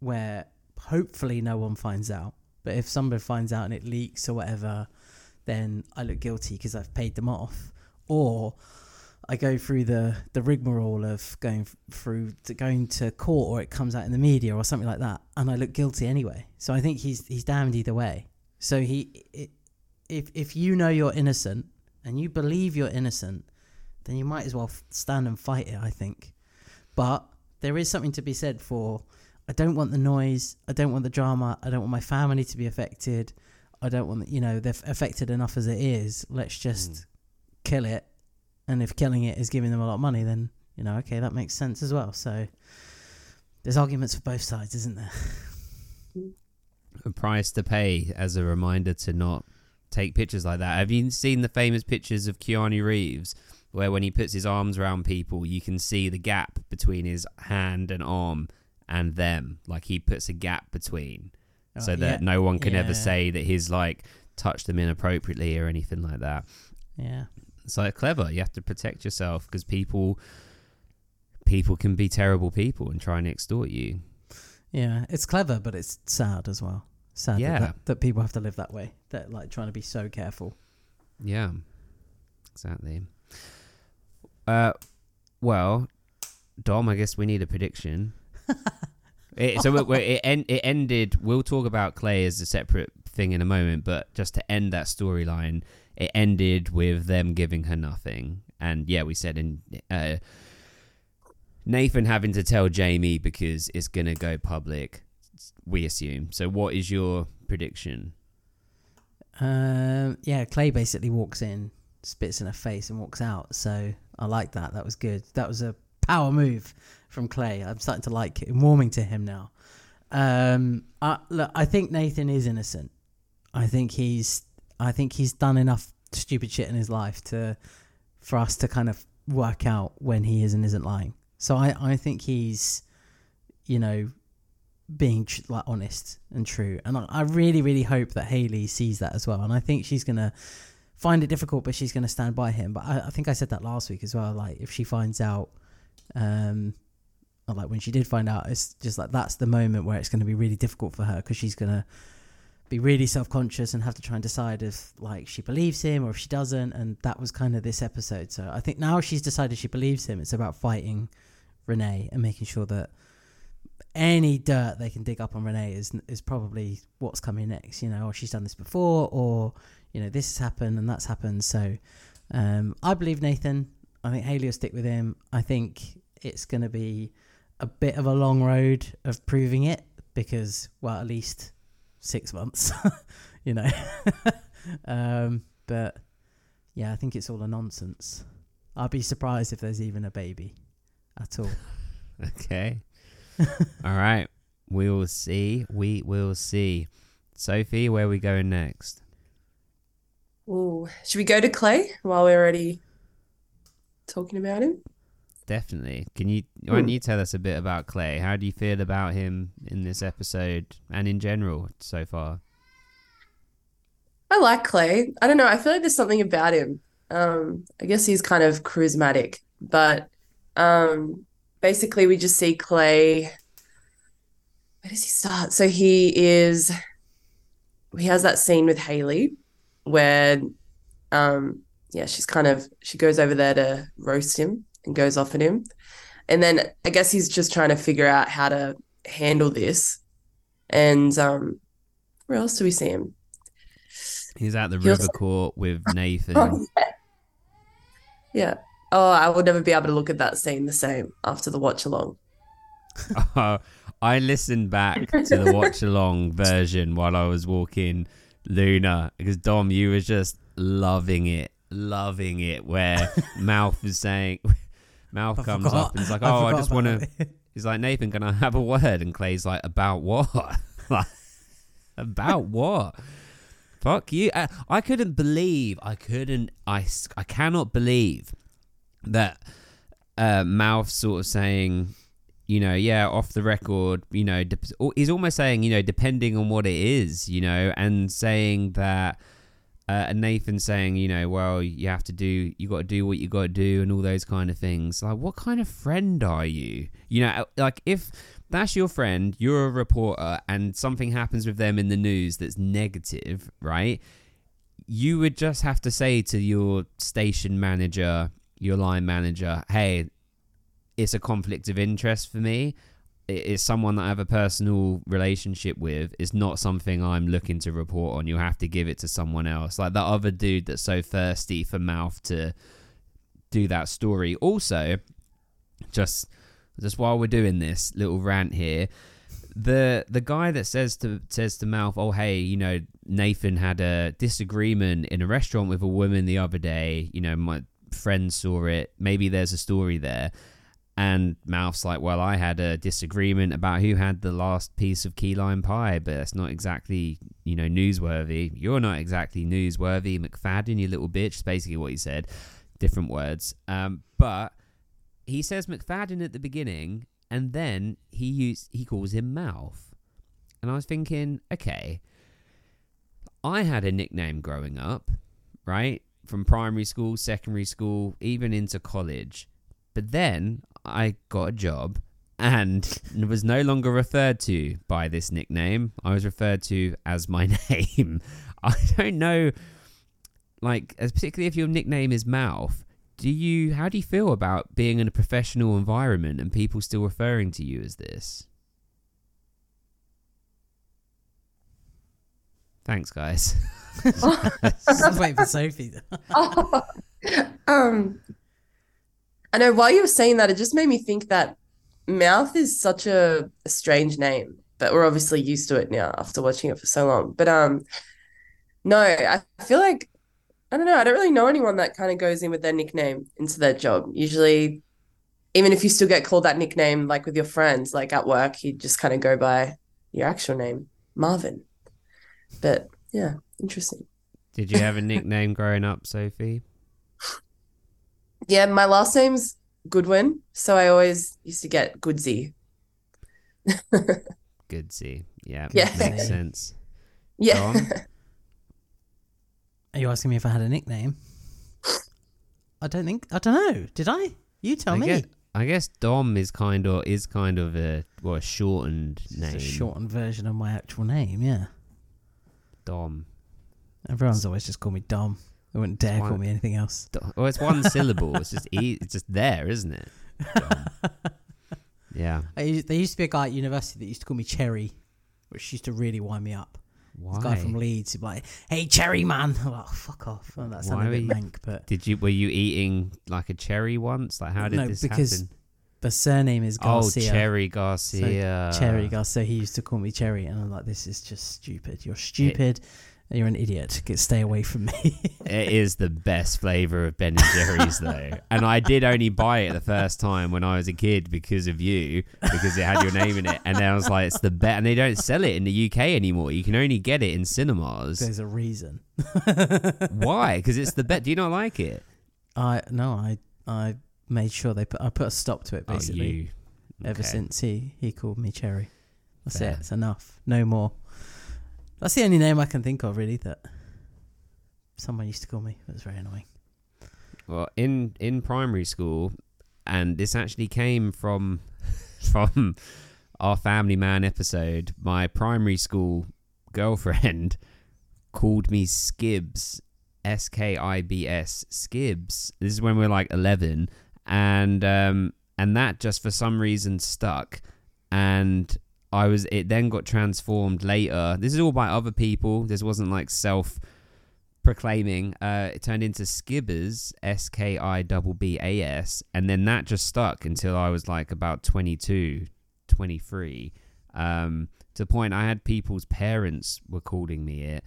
where hopefully no one finds out. But if somebody finds out and it leaks or whatever, then I look guilty because I've paid them off. Or I go through the the rigmarole of going through to going to court, or it comes out in the media or something like that, and I look guilty anyway. So I think he's he's damned either way. So he, if if you know you're innocent and you believe you're innocent, then you might as well stand and fight it. I think, but there is something to be said for. I don't want the noise. I don't want the drama. I don't want my family to be affected. I don't want you know they're affected enough as it is. Let's just hmm. kill it. And if killing it is giving them a lot of money, then you know okay that makes sense as well. So there's arguments for both sides, isn't there? A price to pay as a reminder to not take pictures like that. Have you seen the famous pictures of Keanu Reeves where when he puts his arms around people, you can see the gap between his hand and arm and them? Like he puts a gap between so Oh, that yeah. no one can ever say that he's like touched them inappropriately or anything like that. Yeah. It's like clever. You have to protect yourself because people people can be terrible people and try and extort you. Yeah, it's clever, but it's sad as well. Sad Yeah. that, that people have to live that way. That like trying to be so careful. Yeah, exactly. Uh, well, Dom, I guess we need a prediction. It, so it, it, en- it ended. We'll talk about Clay as a separate thing in a moment, but just to end that storyline, it ended with them giving her nothing, and yeah, we said in uh, Nathan having to tell Jamie because it's gonna go public. We assume. So, what is your prediction? Um, yeah, Clay basically walks in, spits in her face, and walks out. So I like that. That was good. That was a power move from Clay. I'm starting to like warming to him now. Um, I, look, I think Nathan is innocent. I think he's. I think he's done enough stupid shit in his life to, for us to kind of work out when he is and isn't lying. So I, I think he's, you know, being tr- like honest and true. And I, I really, really hope that Haley sees that as well. And I think she's gonna find it difficult, but she's gonna stand by him. But I, I think I said that last week as well. Like if she finds out, um, or like when she did find out, it's just like that's the moment where it's gonna be really difficult for her because she's gonna be really self-conscious and have to try and decide if like she believes him or if she doesn't and that was kind of this episode so i think now she's decided she believes him it's about fighting renee and making sure that any dirt they can dig up on Renee is is probably what's coming next. You know, or she's done this before, or you know, this has happened and that's happened. So, um, I believe Nathan. I think Haley will stick with him. I think it's going to be a bit of a long road of proving it because, well, at least six months. you know, um, but yeah, I think it's all a nonsense. I'd be surprised if there's even a baby at all. Okay. All right. We will see. We will see. Sophie, where are we going next? Ooh, should we go to Clay while we're already talking about him? Definitely. Can you why don't you tell us a bit about Clay? How do you feel about him in this episode and in general so far? I like Clay. I don't know. I feel like there's something about him. Um, I guess he's kind of charismatic, but um, basically we just see Clay. Where does he start? So he is. He has that scene with Haley, where, um, yeah, she's kind of she goes over there to roast him and goes off at him, and then I guess he's just trying to figure out how to handle this, and um, where else do we see him? He's at the He also- river court with Nathan. Oh, yeah. Yeah. Oh, I will never be able to look at that scene the same after the watch along. Oh, I listened back to the watch along version while I was walking Luna because Dom, you were just loving it, loving it. Where Mouth is saying, Mouth I comes forgot. up and he's like, "Oh, I forgot just want to." He's like, "Nathan, can I have a word?" And Clay's like, "About what? like, about what?" Fuck you! I, I couldn't believe. I couldn't. I I cannot believe that uh, Mouth sort of saying, you know, yeah, off the record, you know, dep- he's almost saying, you know, depending on what it is, you know, and saying that, uh, and Nathan saying, you know, well, you have to do, you got to do what you got to do, and all those kind of things. Like, what kind of friend are you? You know, like if that's your friend, you're a reporter, and something happens with them in the news that's negative, right? You would just have to say to your station manager, your line manager, hey, it's a conflict of interest for me. It's someone that I have a personal relationship with. It's not something I'm looking to report on. You have to give it to someone else. Like that other dude that's so thirsty for mouth to do that story. Also, just just while we're doing this little rant here, the the guy that says to says to Mouth, "Oh hey, you know Nathan had a disagreement in a restaurant with a woman the other day. You know my friend saw it. Maybe there's a story there." And Mouth's like, "Well, I had a disagreement about who had the last piece of key lime pie, but that's not exactly you know newsworthy. You're not exactly newsworthy, McFadden, you little bitch." Basically what he said, different words. Um, but he says McFadden at the beginning, and then he use, he calls him Mouth. And I was thinking, okay, I had a nickname growing up, right? From primary school, secondary school, even into college. But then I got a job and was no longer referred to by this nickname. I was referred to as my name. I don't know, like, particularly if your nickname is Mouth do you how do you feel about being in a professional environment and people still referring to you as this thanks guys I was waiting for Sophie. oh, um, I know while you were saying that, it just made me think that mouth is such a, a strange name, but we're obviously used to it now after watching it for so long. But um, no, I feel like I don't know. I don't really know anyone that kind of goes in with their nickname into their job. Usually, even if you still get called that nickname, like with your friends, like at work, you just kind of go by your actual name, Marvin. But yeah, interesting. Did you have a nickname growing up, Sophie? Yeah, my last name's Goodwin, so I always used to get Goodsy. Goodsy, yeah, Yeah. makes sense. Yeah. Are you asking me if I had a nickname? I don't think. I don't know. Did I? You tell I me. guess, I guess Dom is kind of is kind of a well a shortened It's name. a shortened version of my actual name. Yeah. Dom. Everyone's always just called me Dom. They wouldn't dare Why- call me anything else. Well, it's one syllable. It's just e- it's just there, isn't it? Yeah. I used, there used to be a guy at university that used to call me Cherry, which used to really wind me up. Why? This guy from Leeds, he'd be like, "Hey, Cherry man," I'm like, oh, "Fuck off." Oh, that Why sounded a were bit rank, but Did you were you eating like a cherry once? Like how did No, this because happen? the surname is Garcia. Oh, Garcia. Cherry So, Garcia. Cherry Garcia. So he used to call me Cherry, and I'm like, "This is just stupid. You're stupid. and you're an idiot. Get stay away from me." It is the best flavor of Ben and Jerry's though, and I did only buy it the first time when I was a kid because of you, because it had your name in it, and then I was like, it's the best. And they don't sell it in the UK anymore. You can only get it in cinemas. There's a reason. Why? Because it's the best. Do you not like it? I no, I I made sure they put I put a stop to it basically. Oh, you. Ever since he he called me Cherry. That's Fair. it. It's enough. No more. That's the only name I can think of really that someone used to call me. It was very annoying. Well, in in primary school, and this actually came from from our Family Man episode. My primary school girlfriend called me Skibs, S K I B S, Skibs. This is when we are like eleven, and um, and that just for some reason stuck, and. I was. It then got transformed later. This is all by other people. This wasn't like self proclaiming uh it turned into skibbers s-k-i-b-b-a-s and then that just stuck until i was like about 22 23 um to the point i had people's parents were calling me it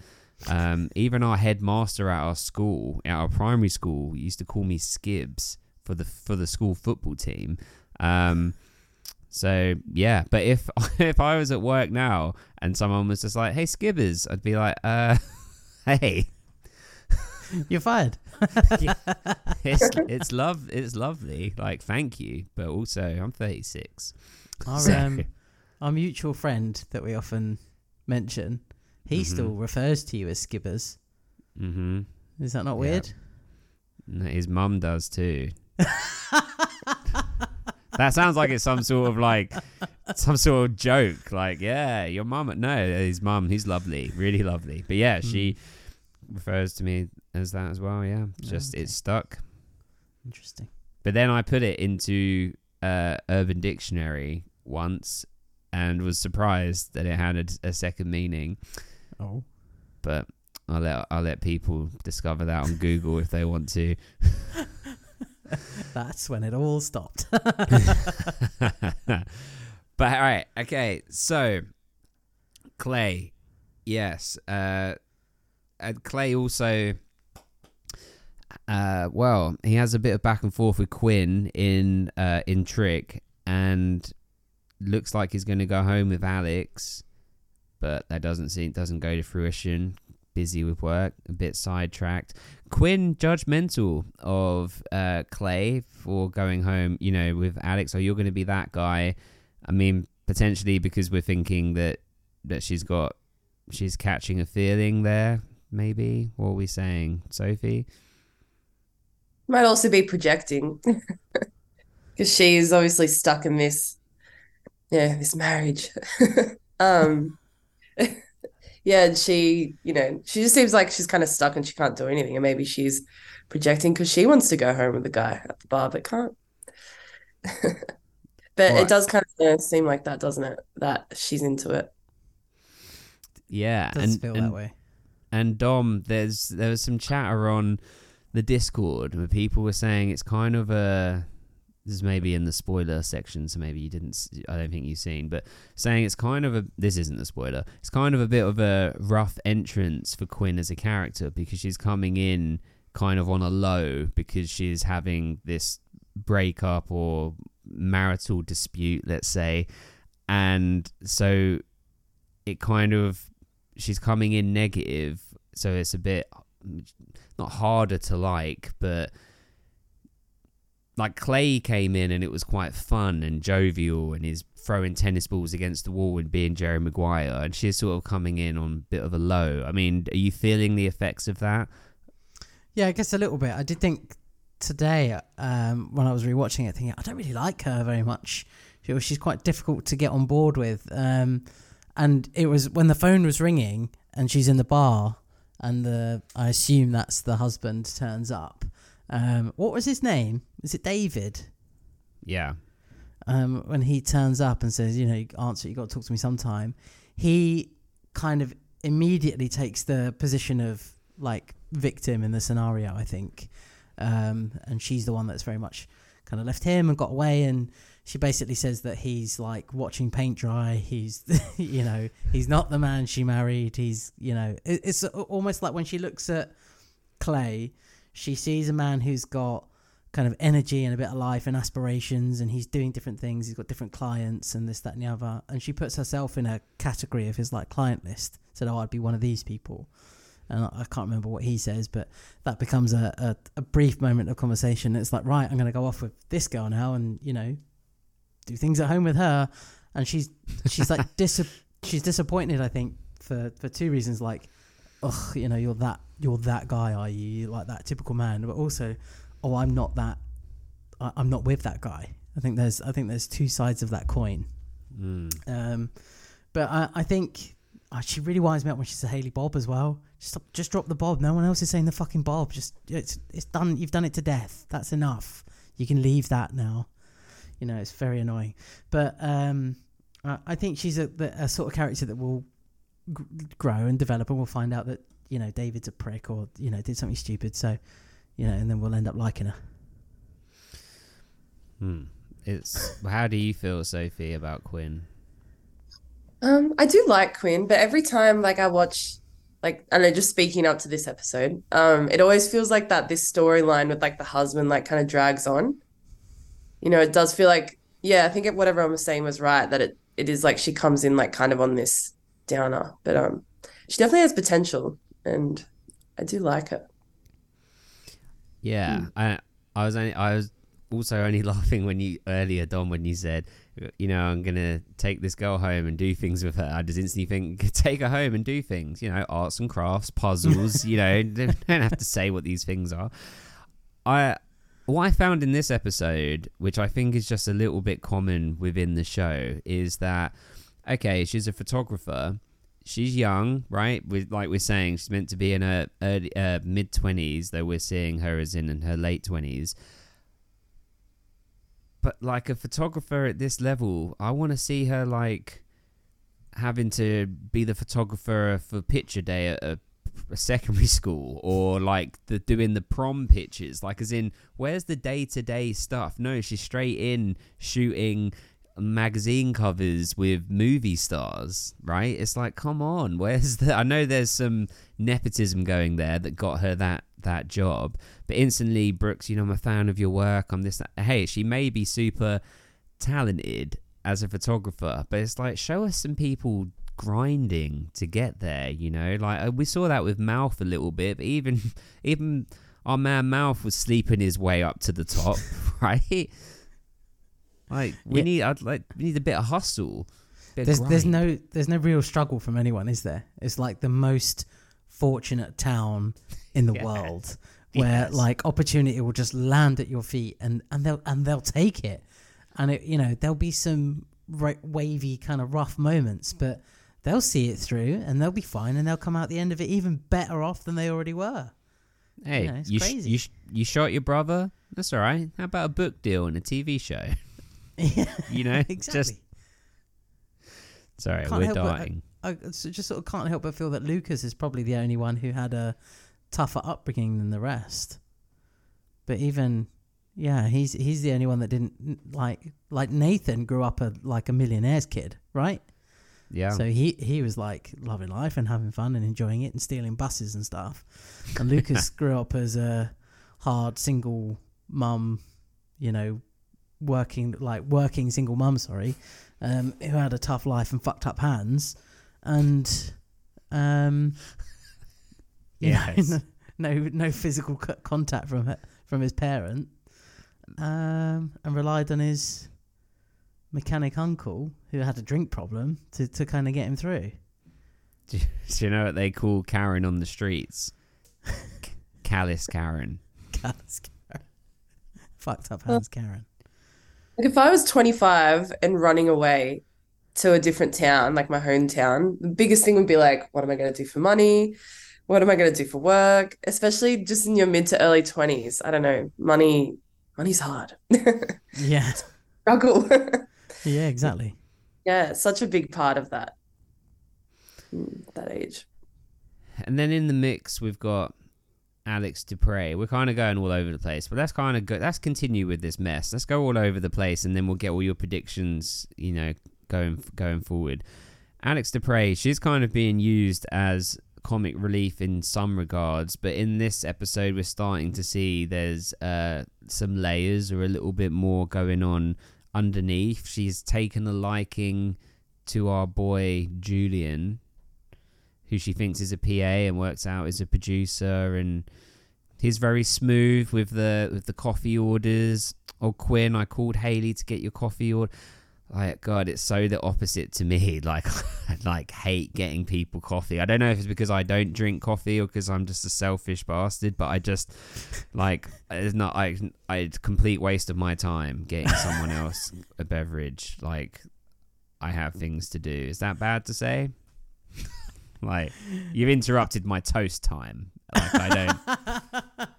um even our headmaster at our school at our primary school used to call me skibs for the for the school football team um so yeah but if if i was at work now and someone was just like hey skibbers i'd be like uh hey You're fired. it's it's love it's lovely like thank you but also i'm 36 Our, So- um, our mutual friend that we often mention, he Mhm. still refers to you as Skibbers. Mm-hmm. Is that not Yeah. weird? His mum does too. That sounds like it's some sort of like some sort of joke. Like, yeah, your mum. No, his mum. He's lovely, really lovely. But yeah, she refers to me as that as well. Yeah, Oh, just okay. it's stuck. Interesting. But then I put it into uh, Urban Dictionary once and was surprised that it had a, a second meaning. Oh. But I'll let I'll let people discover that on Google if they want to. That's when it all stopped. but all right, okay. So Clay, yes. Uh, and Clay also. Uh, well, he has a bit of back and forth with Quinn in uh, in Tric, and looks like he's going to go home with Alex, but that doesn't seem doesn't go to fruition. Busy with work, a bit sidetracked. Quinn judgmental of uh, Clay for going home, you know, with Alex. Or you're going to be that guy. I mean, potentially because we're thinking that that she's got she's catching a feeling there. Maybe what are we saying, Sophie? Might also be projecting because she's obviously stuck in this, yeah, this marriage. um, yeah, and she, you know, she just seems like she's kind of stuck and she can't do anything. And maybe she's projecting because she wants to go home with the guy at the bar but can't. But Right. it does kind of seem like that, doesn't it? That she's into it. Yeah, Does and feel and, that way. and Dom, there's there was some chatter on the Discord where people were saying it's kind of a this is maybe in the spoiler section, so maybe you didn't. I don't think you've seen, but saying it's kind of a this isn't a spoiler. It's kind of a bit of a rough entrance for Quinn as a character because she's coming in kind of on a low because she's having this breakup or marital dispute, let's say, and so it kind of she's coming in negative, so it's a bit not harder to like, but like Clay came in and it was quite fun and jovial and he's throwing tennis balls against the wall and being Jerry Maguire and she's sort of coming in on a bit of a low. I mean, are you feeling the effects of that? Yeah, I guess a little bit. I did think today um, when I was rewatching it, thinking I don't really like her very much. She she's quite difficult to get on board with. Um, and it was when the phone was ringing and she's in the bar, and the I assume that's the husband turns up. Um, what was his name? Is it David? Yeah. um, when he turns up and says, you know, you answer, you got to talk to me sometime, he kind of immediately takes the position of like victim in the scenario, I think. Um, and she's the one that's very much kind of left him and got away. And she basically says that he's like watching paint dry. He's, you know, he's not the man she married. He's, you know, it's almost like when she looks at Clay, she sees a man who's got kind of energy and a bit of life and aspirations and he's doing different things. He's got different clients and this that and the other. And she puts herself in a category of his like client list. Said oh i'd be one of these people. And i, I can't remember what he says but that becomes a, a, a brief moment of conversation. It's like right i'm going to go off with this girl now and you know do things at home with her. And she's she's like dis- she's disappointed i think for for two reasons like ugh you know you're that you're that guy are you? You're like that typical man. But also oh i'm not that I, i'm not with that guy. I think there's i think there's two sides of that coin. Mm. um but i i think uh, she really winds me up when she says haley bob as well. Just just drop the bob. No one else is saying the fucking bob. Just it's it's done you've done it to death. That's enough. You can leave that now. You know it's very annoying. But um i, I think she's a, the- a sort of character that will grow and develop and we'll find out that you know david's a prick or you know did something stupid. So you know and then we'll end up liking her Hmm. It's how do you feel, Sophie, about Quinn? Um, I do like Quinn, but every time like I watch like I know just speaking up to this episode, um, it always feels like that this storyline with like the husband like kind of drags on. You know, it does feel like yeah, I think it, what everyone was saying was right that it it is like she comes in like kind of on this downer, but um, she definitely has potential, and I do like her. Yeah, hmm. I I was only I was also only laughing when you earlier, Dom, when you said, you know, I'm gonna take this girl home and do things with her. I just instantly think, take her home and do things. You know, arts and crafts, puzzles. you know, don't have to say what these things are. I what I found in this episode, which I think is just a little bit common within the show, is that okay, she's a photographer. She's young, right? With like we're saying, she's meant to be in her early, uh, mid twenties, though we're seeing her as in, in her late twenties. But like a photographer at this level, I want to see her like having to be the photographer for picture day at a a secondary school or like the doing the prom pictures like as in where's the day-to-day stuff no she's straight in shooting magazine covers with movie stars right it's like come on where's the i know there's some nepotism going there that got her that that job but instantly Brooke's you know i'm a fan of your work i'm this hey she may be super talented as a photographer but it's like show us some people grinding to get there. You know, like uh, we saw that with Mouth a little bit, but even even our man Mouth was sleeping his way up to the top, right? Like we Yeah. need, I'd like we need a bit of hustle. bit of There's there's no there's no real struggle from anyone, is there? It's like the most fortunate town in the Yeah. world where Yes. like opportunity will just land at your feet and and they'll and they'll take it. And it you know, there'll be some right, wavy kind of rough moments, but they'll see it through and they'll be fine and they'll come out the end of it even better off than they already were. Hey, you know, you sh- you sh- you shot your brother. That's all right. How about a book deal and a TV show? yeah, You know, exactly. just sorry, Can't we're help but- uh, dying. I, just sort of can't help but feel that Lucas is probably the only one who had a tougher upbringing than the rest. But even, yeah, he's he's the only one that didn't like like Nathan grew up a like a millionaire's kid, right? yeah. So he he was like loving life and having fun and enjoying it and stealing buses and stuff. And Lucas grew up as a hard single mum, you know, working like working single mum, sorry, um, who had a tough life and fucked up hands, and um, you know, no, no no physical co- contact from her, from his parent, um, and relied on his mechanic uncle who had a drink problem to, to kind of get him through. Do you know what they call Karen on the streets? Callous Karen. Callous Karen. Fucked up hands, Karen. Like if I was 25 and running away to a different town, like my hometown, the biggest thing would be like, what am I going to do for money? What am I going to do for work? Especially just in your mid to early 20s. I don't know. Money, money's hard. Yeah. Struggle. Yeah, exactly. yeah, such a big part of that. Mm, That age. And then in the mix, we've got Alex Dupre. We're kind of going all over the place, but let's kind of go. Let's continue with this mess. Let's go all over the place, and then we'll get all your predictions. You know, going going forward. Alex Dupre, she's kind of being used as comic relief in some regards, but in this episode, we're starting to see there's uh, some layers or a little bit more going on underneath. She's taken a liking to our boy Julian, who she thinks is a PA and works out as a producer, and he's very smooth with the with the coffee orders. Oh Quinn, I called Haley to get your coffee order. Like God, it's so the opposite to me. Like I like hate getting people coffee. I don't know if it's because I don't drink coffee or because I'm just a selfish bastard, but I just like it's not I I complete waste of my time getting someone else a beverage. Like I have things to do. Is that bad to say? Like you've interrupted my toast time. Like I don't.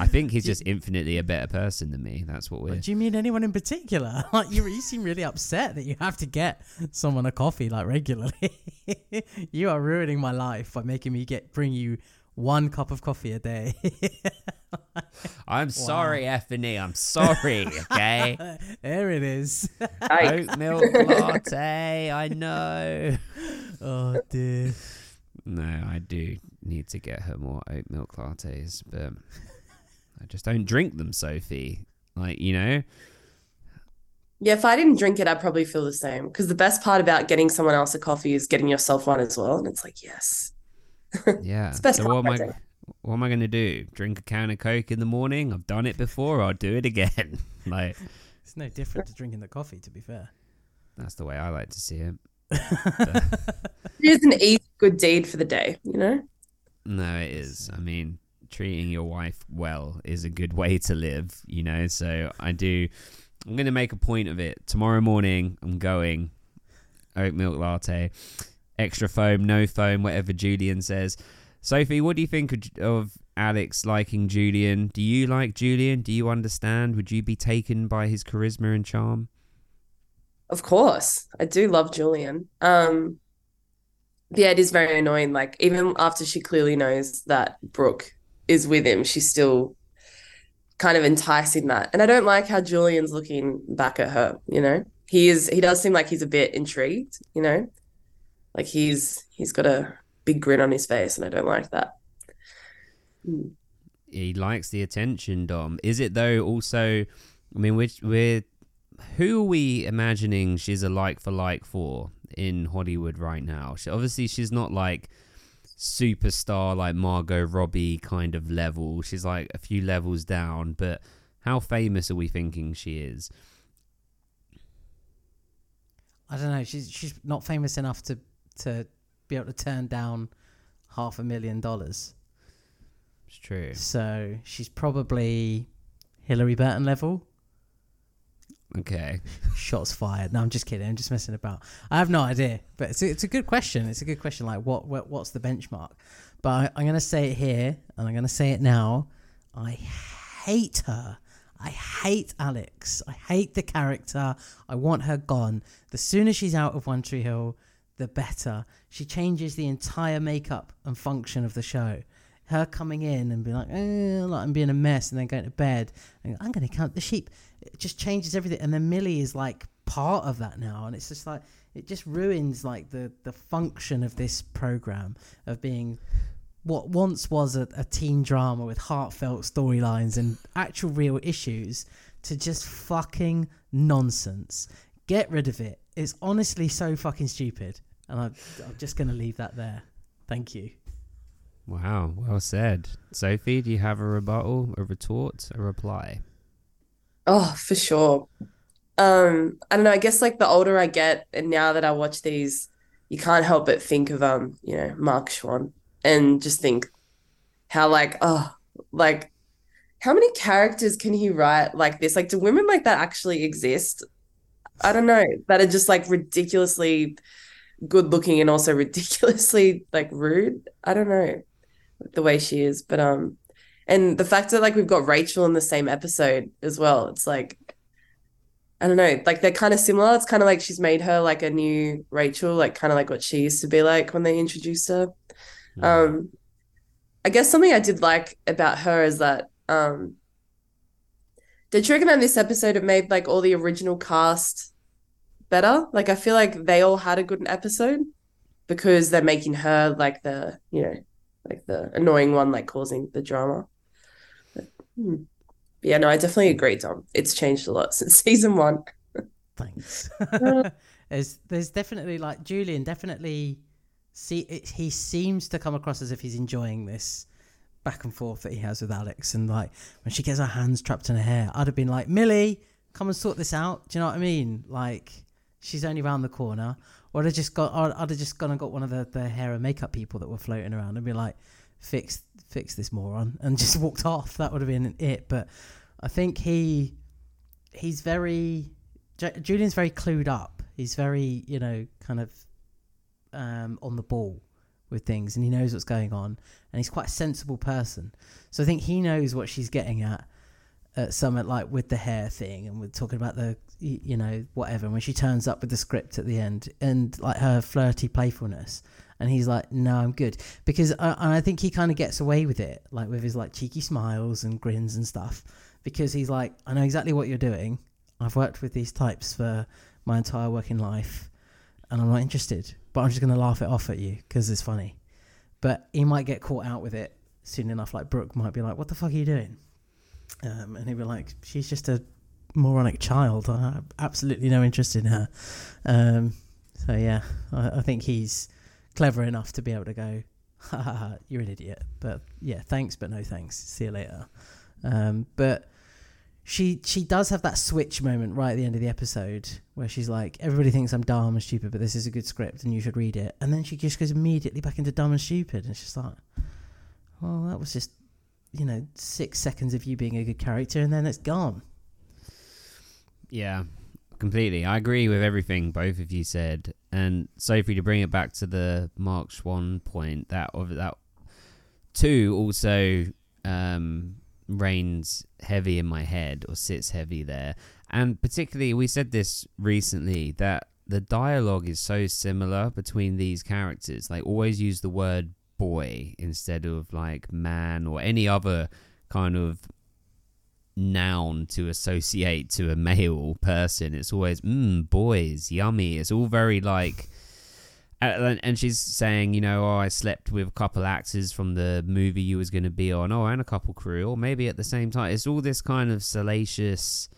I think he's just infinitely a better person than me. That's what we're. Do you mean anyone in particular? Like you, you seem really upset that you have to get someone a coffee like regularly. you are ruining my life by making me get bring you one cup of coffee a day. I'm sorry, Effany. I'm sorry. Okay. there it is. Oat milk latte. I know. oh dear. No, I do need to get her more oat milk lattes, but I just don't drink them, Sophie. Like you know. Yeah, if I didn't drink it, I'd probably feel the same. Because the best part about getting someone else a coffee is getting yourself one as well. And it's like, yes. Yeah. It's best so what am I I? what am I going to do? Drink a can of Coke in the morning? I've done it before. I'll do it again. like, It's no different to drinking the coffee, to be fair. that's the way I like to see it. It is an easy good deed for the day, you know? No, it is. I mean, treating your wife well is a good way to live, you know. So I do. I'm going to make a point of it. Tomorrow morning, I'm going oat milk latte, extra foam, no foam, whatever Julian says. Sophie, what do you think of, Alex liking Julian? Do you like Julian? Do you understand? Would you be taken by his charisma and charm? Of course. I do love Julian. Um yeah, it is very annoying. Like even after she clearly knows that Brooke is with him, she's still kind of enticing that. And I don't like how Julian's looking back at her, you know? He is he does seem like he's a bit intrigued, you know? Like he's he's got a big grin on his face and I don't like that. Hmm. he likes the attention dom is it though also i mean we're, we're who are we imagining she's a like for like for in hollywood right now she, obviously she's not like superstar like margot robbie kind of level she's like a few levels down but how famous are we thinking she is I don't know. She's she's not famous enough to to be able to turn down half a million dollars. it's true So she's probably Hilarie Burton level. okay Shots fired. No, I'm just kidding. I'm just messing about. I have no idea, but it's a, it's a good question. It's a good question. Like, what, what what's the benchmark? But I, I'm gonna say it here, and I'm gonna say it now. I hate her. I hate Alex. I hate the character. I want her gone. The sooner she's out of One Tree Hill, the better. She changes the entire makeup and function of the show. Her coming in and being like, eh, like I'm being a mess, and then going to bed. And I'm going to count the sheep. It just changes everything. And then Millie is like part of that now, and it's just like it just ruins like the the function of this program of being what once was a, a teen drama with heartfelt storylines and actual real issues to just fucking nonsense. Get rid of it. It's honestly so fucking stupid. And I, I'm just going to leave that there. Thank you. wow well said sophie do you have a rebuttal a retort a reply Oh, for sure. Um, I don't know, I guess like the older I get and now that I watch these, you can't help but think of um, you know, Mark Schwahn and just think how like, oh, like how many characters can he write like this? Like, do women like that actually exist? I don't know, that are just like ridiculously good looking and also ridiculously like rude. I don't know the way she is, but um and the fact that like we've got Rachel in the same episode as well, it's like I don't know, like they're kind of similar. It's kind of like she's made her like a new Rachel, like kind of like what she used to be like when they introduced her. Um I guess something I did like about her is that um did you reckon on this episode it made like all the original cast better? Like I feel like they all had a good episode because they're making her like the, you know, like the annoying one, like causing the drama. But, hmm. Yeah, no, I definitely agree, Tom. It's changed a lot since season one. Thanks. there's there's definitely like Julian definitely see it, he seems to come across as if he's enjoying this back and forth that he has with Alex and like when she gets her hands trapped in her hair I'd have been like Millie come and sort this out do you know what I mean like she's only around the corner or I'd have just got or I'd have just gone and got one of the, the hair and makeup people that were floating around and be like fix fix this moron and just walked off that would have been it but I think he he's very J- Julian's very clued up. He's very, you know, kind of um, on the ball with things, and he knows what's going on, and he's quite a sensible person. So I think he knows what she's getting at at Summit, like with the hair thing, and we're talking about the, you know, whatever. When she turns up with the script at the end, and like her flirty playfulness, and he's like, "No, I'm good," because I, and I think he kind of gets away with it, like with his like cheeky smiles and grins and stuff, because he's like, "I know exactly what you're doing." I've worked with these types for my entire working life, and I'm not interested. But I'm just going to laugh it off at you because it's funny. But he might get caught out with it soon enough. Like Brooke might be like, "What the fuck are you doing?" Um, and he'd be like, "She's just a moronic child. I have absolutely no interest in her." Um, so yeah, I, I think he's clever enough to be able to go. you're an idiot. But yeah, thanks, but no thanks. See you later. Um, but she she does have that switch moment right at the end of the episode where she's like, everybody thinks I'm dumb and stupid, but this is a good script and you should read it. And then she just goes immediately back into dumb and stupid, and she's like, well, that was just you know six seconds of you being a good character, and then it's gone. Yeah, completely. I agree with everything both of you said. And Sophie, to bring it back to the Mark Schwahn point, that of that two also um, reigns heavy in my head or sits heavy there. And particularly, we said this recently that the dialogue is so similar between these characters. They always use the word boy instead of like man or any other kind of noun to associate to a male person. It's always mm, boys, yummy. It's all very like. And and she's saying, you know, oh, I slept with a couple actors from the movie you was going to be on, oh, and a couple crew, or maybe at the same time. It's all this kind of salacious.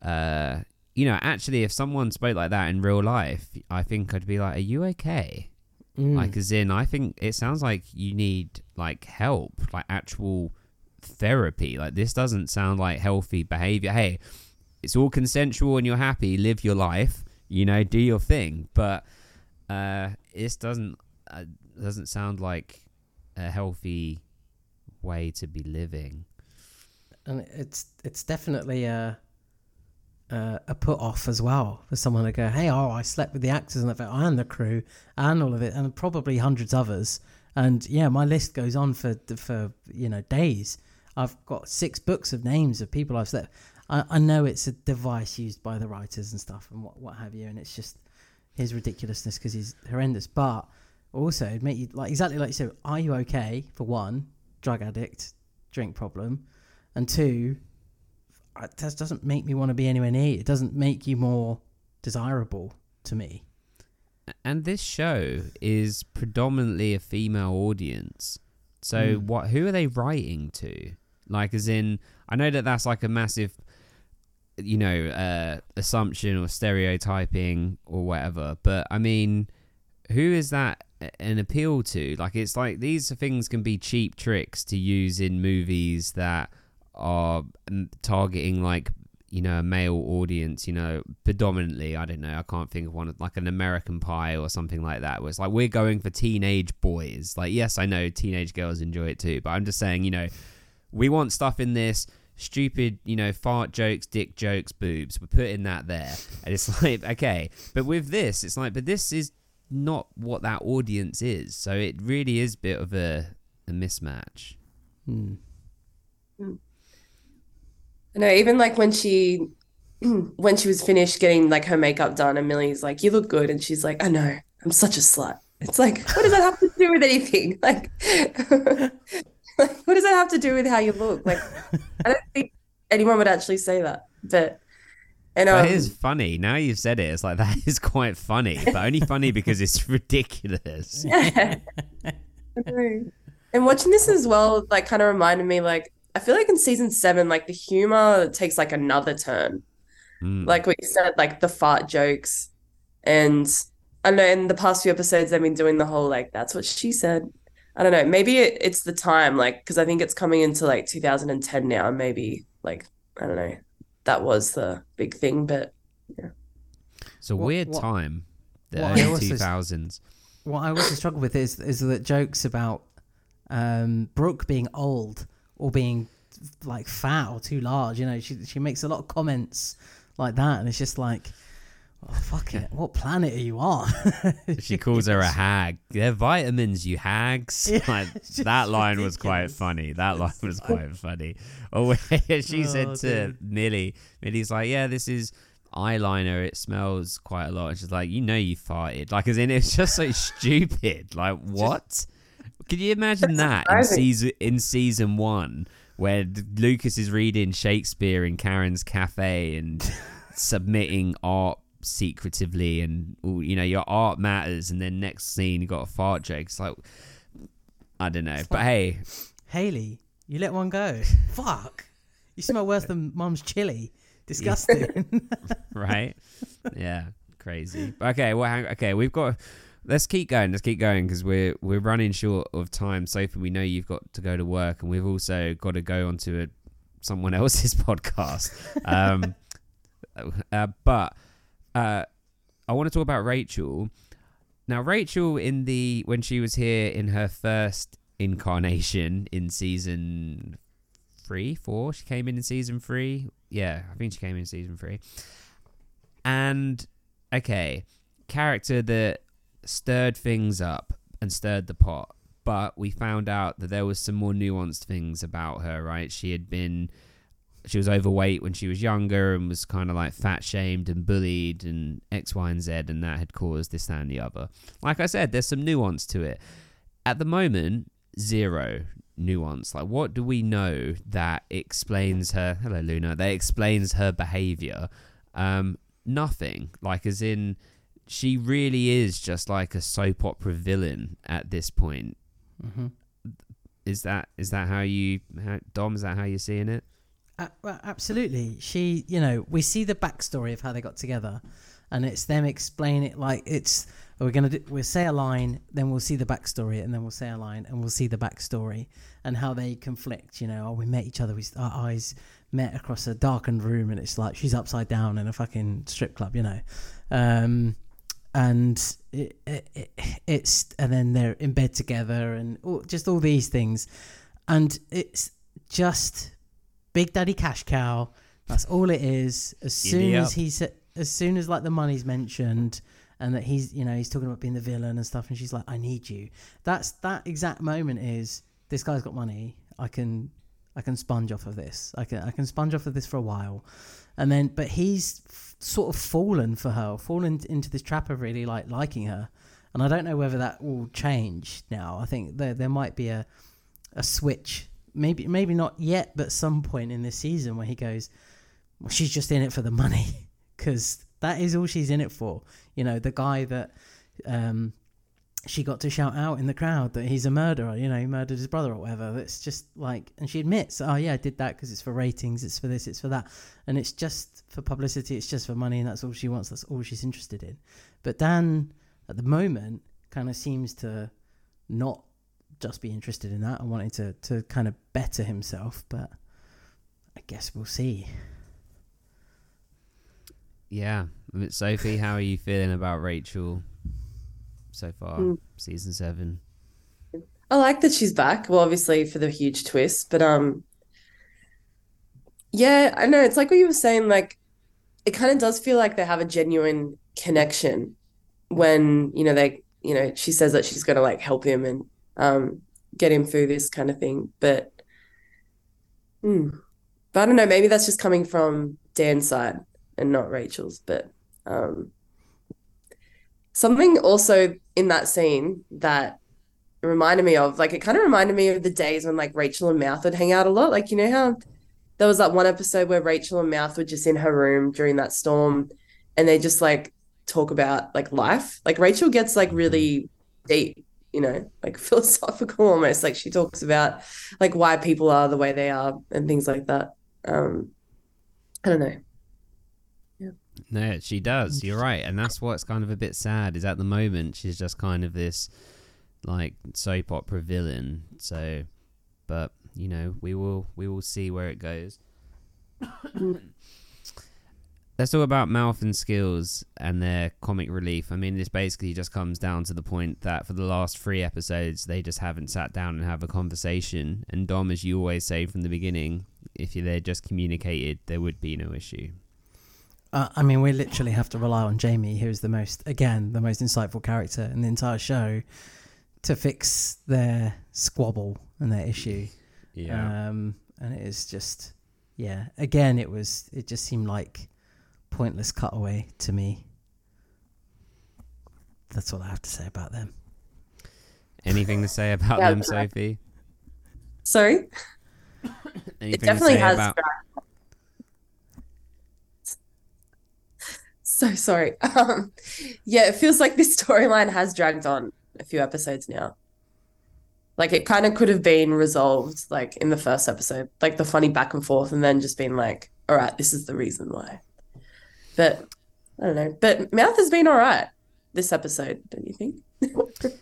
Uh, you know, actually, if someone spoke like that in real life, I think I'd be like, "Are you okay?" Mm. Like, as in, I think it sounds like you need like help, like actual therapy. Like this doesn't sound like healthy behavior. Hey, it's all consensual and you're happy. Live your life. You know, do your thing. But uh, this doesn't uh, doesn't sound like a healthy way to be living. and it's it's definitely a a, a put off as well for someone to go, hey, oh, I slept with the actors and the and the crew and all of it, and probably hundreds others. And yeah, my list goes on for for you know days. I've got six books of names of people I've slept. I, I know it's a device used by the writers and stuff and what what have you, and it's just his ridiculousness because he's horrendous. But also, it'd make you like exactly like you said. Are you okay? For one, drug addict, drink problem, and two, it just doesn't make me want to be anywhere near. you. It doesn't make you more desirable to me. And this show is predominantly a female audience. So Mm. what? Who are they writing to? Like, as in, I know that that's like a massive, you know, uh, assumption or stereotyping or whatever. But I mean, who is that an appeal to? Like, it's like these things can be cheap tricks to use in movies that are mm, targeting like you know a male audience you know predominantly i don't know i can't think of one like an american pie or something like that where it's like we're going for teenage boys like yes i know teenage girls enjoy it too but i'm just saying you know we want stuff in this stupid you know fart jokes dick jokes boobs. We're putting that there. And it's like okay. But with this it's like but this is not what that audience is. So it really is a bit of a, a mismatch. Hmm. I know, even like when she when she was finished getting like her makeup done, and Millie's like, "You look good," and she's like, "I know, I'm such a slut." It's like, what does that have to do with anything? Like, like what does that have to do with how you look? Like, I don't think anyone would actually say that, but and um, that is funny. Now you've said it, it's like that is quite funny, but only funny because it's ridiculous. yeah. And watching this as well, like, kind of reminded me, like, I feel like in season seven, like the humor takes like another turn. Mm. like we said, like the fart jokes. And I know in the past few episodes, they've been doing the whole like, that's what she said. I don't know. Maybe it, it's the time, like, because I think it's coming into like 2010 now. Maybe like, I don't know. That was the big thing. But yeah. it's a What- weird what- time, the what I early also two. What I also struggle with is is that jokes about um, Brooke being old or being like fat or too large. You know, she she makes a lot of comments like that, and it's just like, oh, fuck it, what planet are you on? She calls her a hag. They're vitamins, you hags. Yeah, like that line was quite funny. That line was quite funny. Oh, she oh, said Oh, to dear. Millie, Millie's like, "Yeah, this is." eyeliner it smells quite a lot and she's like you know you farted like as in it's just so stupid like what Can you imagine that in season in season one, where Lucas is reading Shakespeare in Karen's cafe and submitting art secretively, and all- you know your art matters, and then next scene you got a fart joke. It's like I don't know, but hey, Haley, you let one go. Fuck. You smell worse than mum's chili. Disgusting. right? yeah, crazy. Okay, well, hang, okay, we've got let's keep going. Let's keep going because we're we're running short of time. Sophie, we know you've got to go to work, and we've also got to go onto a, someone else's podcast. Um, uh, but uh, I want to talk about Rachel. Now, Rachel in the when she was here in her first incarnation in season three, four. She came in in season three. Yeah, I think she came in season three. And okay, character that stirred things up and stirred the pot. But we found out that there was some more nuanced things about her, right? She had been she was overweight when she was younger and was kind of like fat shamed and bullied and X, Y, and Z, and that had caused this, that, and the other. Like I said, there's some nuance to it. At the moment, zero nuance. Like, what do we know that explains her? Hello, Luna. That explains her behavior. Um, nothing. Like, as in, she really is just like a soap opera villain at this point. Mm-hmm. Is that is that how you, how, Dom? Is that how you're seeing it? Uh, well, absolutely. She, you know, we see the backstory of how they got together, and it's them explain it like it's we're gonna do, we'll say a line, then we'll see the backstory, and then we'll say a line, and we'll see the backstory and how they conflict. You know, oh, we met each other, we our eyes met across a darkened room, and it's like she's upside down in a fucking strip club. You know, um, and it, it, it, it's and then they're in bed together, and all, just all these things, and it's just Big Daddy Cash Cow. That's all it is. As soon as he's as soon as like the money's mentioned and that he's you know he's talking about being the villain and stuff and she's like I need you. That's that exact moment is this guy's got money. I can I can sponge off of this. I can I can sponge off of this for a while. And then but he's f- sort of fallen for her, fallen into this trap of really like liking her. And I don't know whether that will change now. I think there there might be a a switch maybe maybe not yet, but some point in this season where he goes, well, she's just in it for the money because that is all she's in it for. You know, the guy that um, she got to shout out in the crowd that he's a murderer. You know, he murdered his brother or whatever. It's just like, and she admits, oh yeah, I did that because it's for ratings, it's for this, it's for that, and it's just for publicity, it's just for money, and that's all she wants. That's all she's interested in. But Dan, at the moment, kind of seems to not just be interested in that and wanting to to kind of better himself. But I guess we'll see. Yeah. But Sophie, how are you feeling about Rachel so far? Mm. Season seven. I like that she's back. Well, obviously for the huge twist, but um, yeah, I know it's like what you were saying. Like, it kind of does feel like they have a genuine connection when you know they, you know, she says that she's gonna like help him and um get him through this kind of thing. But, hmm, but I don't know. Maybe that's just coming from Dan's side and not Rachel's. But um, something also in that scene that reminded me of like it kind of reminded me of the days when like Rachel and Mouth would hang out a lot. Like you know how there was that one episode where Rachel and Mouth were just in her room during that storm and they just like talk about like life. Like Rachel gets like really deep, you know, like philosophical almost. Like she talks about like why people are the way they are and things like that. Um I don't know. No, she does. You're right, and that's what's kind of a bit sad. Is at the moment she's just kind of this like soap opera villain. So, but you know, we will we will see where it goes. Let's talk about Mouth and Skills and their comic relief. I mean, this basically just comes down to the point that for the last three episodes, they just haven't sat down and have a conversation. And Dom, as you always say from the beginning, if they just communicated, there would be no issue. Uh, I mean, we literally have to rely on Jamie, who's the most, again, the most insightful character in the entire show, to fix their squabble and their issue. Um, and it is just, yeah. Again, it was. It just seemed like pointless cutaway to me. That's all I have to say about them. Anything to say about Yeah, them, but- Sophie? Sorry? Anything it definitely to say has about. So sorry. Um, yeah, it feels like this storyline has dragged on a few episodes now. Like it kind of could have been resolved like in the first episode, like the funny back and forth, and then just been like, all right, this is the reason why. But I don't know. But Mouth has been all right this episode, don't you think?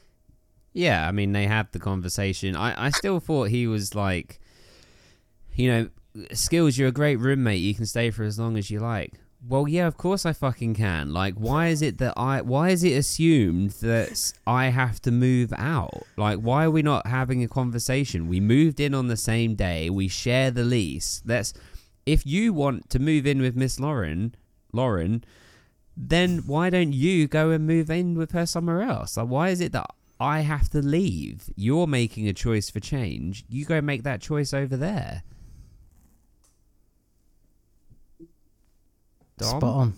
Yeah, I mean they had the conversation. I, I still thought he was like, you know, skills. You're a great roommate. You can stay for as long as you like. Well, yeah, of course I fucking can. Like, why is it that I? Why is it assumed that I have to move out? Like, why are we not having a conversation? We moved in on the same day. We share the lease. That's if you want to move in with Miss Lauren, Lauren, then why don't you go and move in with her somewhere else? Like, why is it that I have to leave? You're making a choice for change. You go make that choice over there. Dom? Spot on.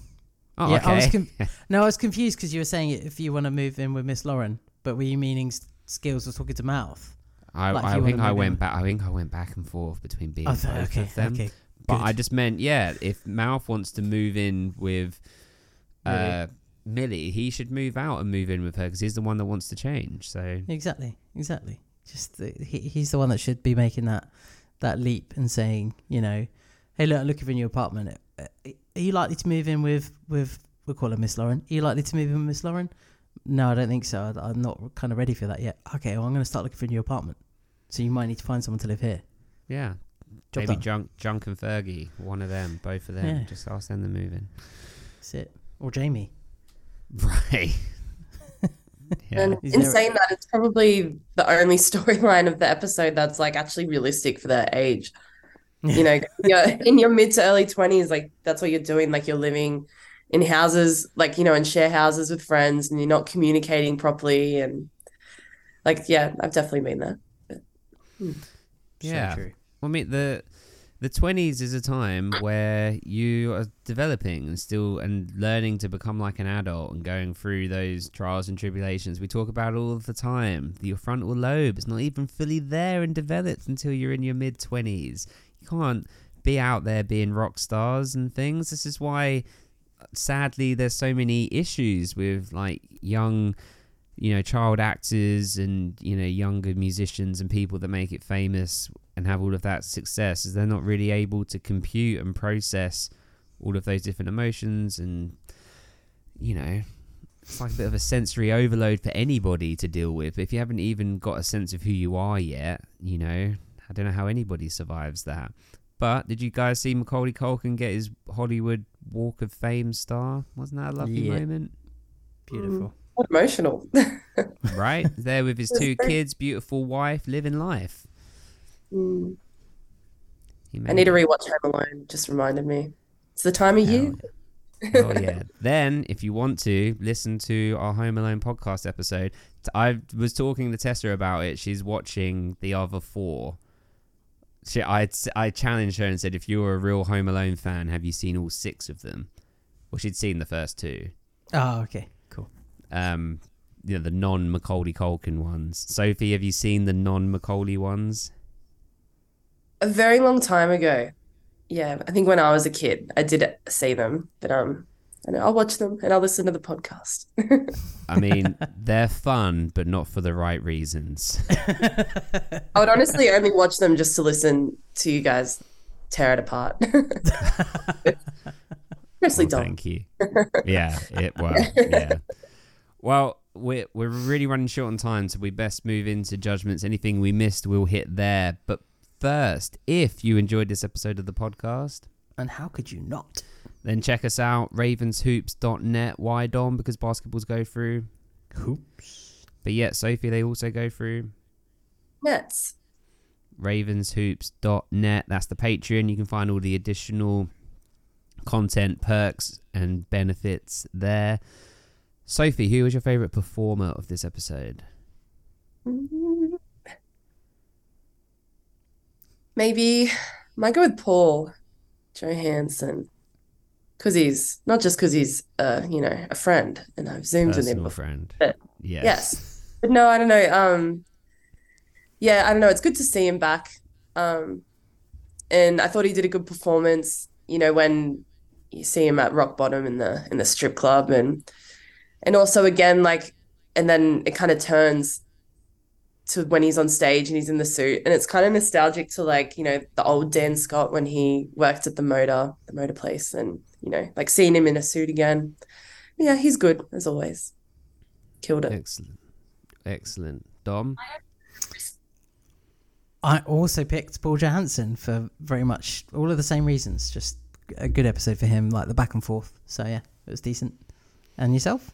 Oh, yeah, okay. I was com- no, I was confused because you were saying if you want to move in with Miss Lauren, but were you meaning skills was talking to mouth? I, like I think I went back. I think I went back and forth between being Oh, both okay, of them. okay. But good. I just meant, yeah, if Mouth wants to move in with uh, Millie, he should move out and move in with her because he's the one that wants to change. So Exactly, exactly. Just the, he, he's the one that should be making that that leap and saying, you know, hey, look, I'm looking for a new apartment. Uh, Are you likely to move in with with we'll call her Miss Lauren? Are you likely to move in with Miss Lauren? No, I don't think so. I- I'm not kind of ready for that yet. Okay, well, I'm going to start looking for a new apartment. So you might need to find someone to live here. yeah, Job maybe done. Junk, Junk and Fergie, one of them, both of them. Yeah. Just ask them to move in. That's it. Or Jamie. Right. yeah. And Is in there- saying that, it's probably the only storyline of the episode that's like actually realistic for their age. You know, you're in your mid to early 20s, like that's what you're doing. Like you're living in houses, like, you know, in share houses with friends and you're not communicating properly. And like, yeah, I've definitely been there. Hmm. Yeah. So true. I mean the the twenties is a time where you are developing and still and learning to become like an adult and going through those trials and tribulations. We talk about all the time. Your frontal lobe is not even fully there and developed until you're in your mid twenties. You can't be out there being rock stars and things. This is why sadly there's so many issues with like young you know child actors and you know younger musicians and people that make it famous and have all of that success is they're not really able to compute and process all of those different emotions and you know it's like a bit of a sensory overload for anybody to deal with if you haven't even got a sense of who you are yet you know i don't know how anybody survives that but did you guys see Macaulay Culkin get his Hollywood Walk of Fame star? Wasn't that a lovely Yeah. moment? Beautiful. What emotional. right? There with his two kids, beautiful wife, living life. Mm. I need to rewatch Home Alone. Just reminded me. It's the time of year. Oh yeah. then, if you want to listen to our Home Alone podcast episode, I was talking to Tessa about it. She's watching the other four. She, I, I challenged her and said, if you're a real Home Alone fan, have you seen all six of them? Well, she'd seen the first two. Oh, okay. Um, you know, the non Macaulay Culkin ones. Sophie, have you seen the non Macaulay ones? A very long time ago. Yeah, I think when I was a kid, I did see them, but um, I know I'll watch them and I'll listen to the podcast. I mean, they're fun, but not for the right reasons. I would honestly only watch them just to listen to you guys tear it apart. Especially Well, thank you. Yeah, it well, yeah. Well, we're we're really running short on time, so we best move into judgments. Anything we missed, we'll hit there. But first, if you enjoyed this episode of the podcast, And how could you not? then check us out ravenshoops.net. Why Dom? Because basketballs go through. Hoops. But yeah, Sophie, they also go through Nets. ravenshoops.net. That's the Patreon. You can find all the additional content, perks, and benefits there. Sophie, who was your favorite performer of this episode? Maybe might go with Paul Johansson. Because he's not just because he's uh, you know, a friend and I've zoomed with him Personal before. friend. But- Yes. Yes. But no, I don't know. Um yeah, I don't know. It's good to see him back. Um and I thought he did a good performance, you know, when you see him at rock bottom in the in the strip club and and also again like and then it kind of turns to when he's on stage and he's in the suit and it's kind of nostalgic to like you know the old Dan Scott when he worked at the motor the motor place and you know like seeing him in a suit again yeah he's good as always killed it Excellent. Excellent. Dom. I also picked Paul Johansson for very much all of the same reasons. Just a good episode for him, like the back and forth. So yeah, it was decent. And yourself?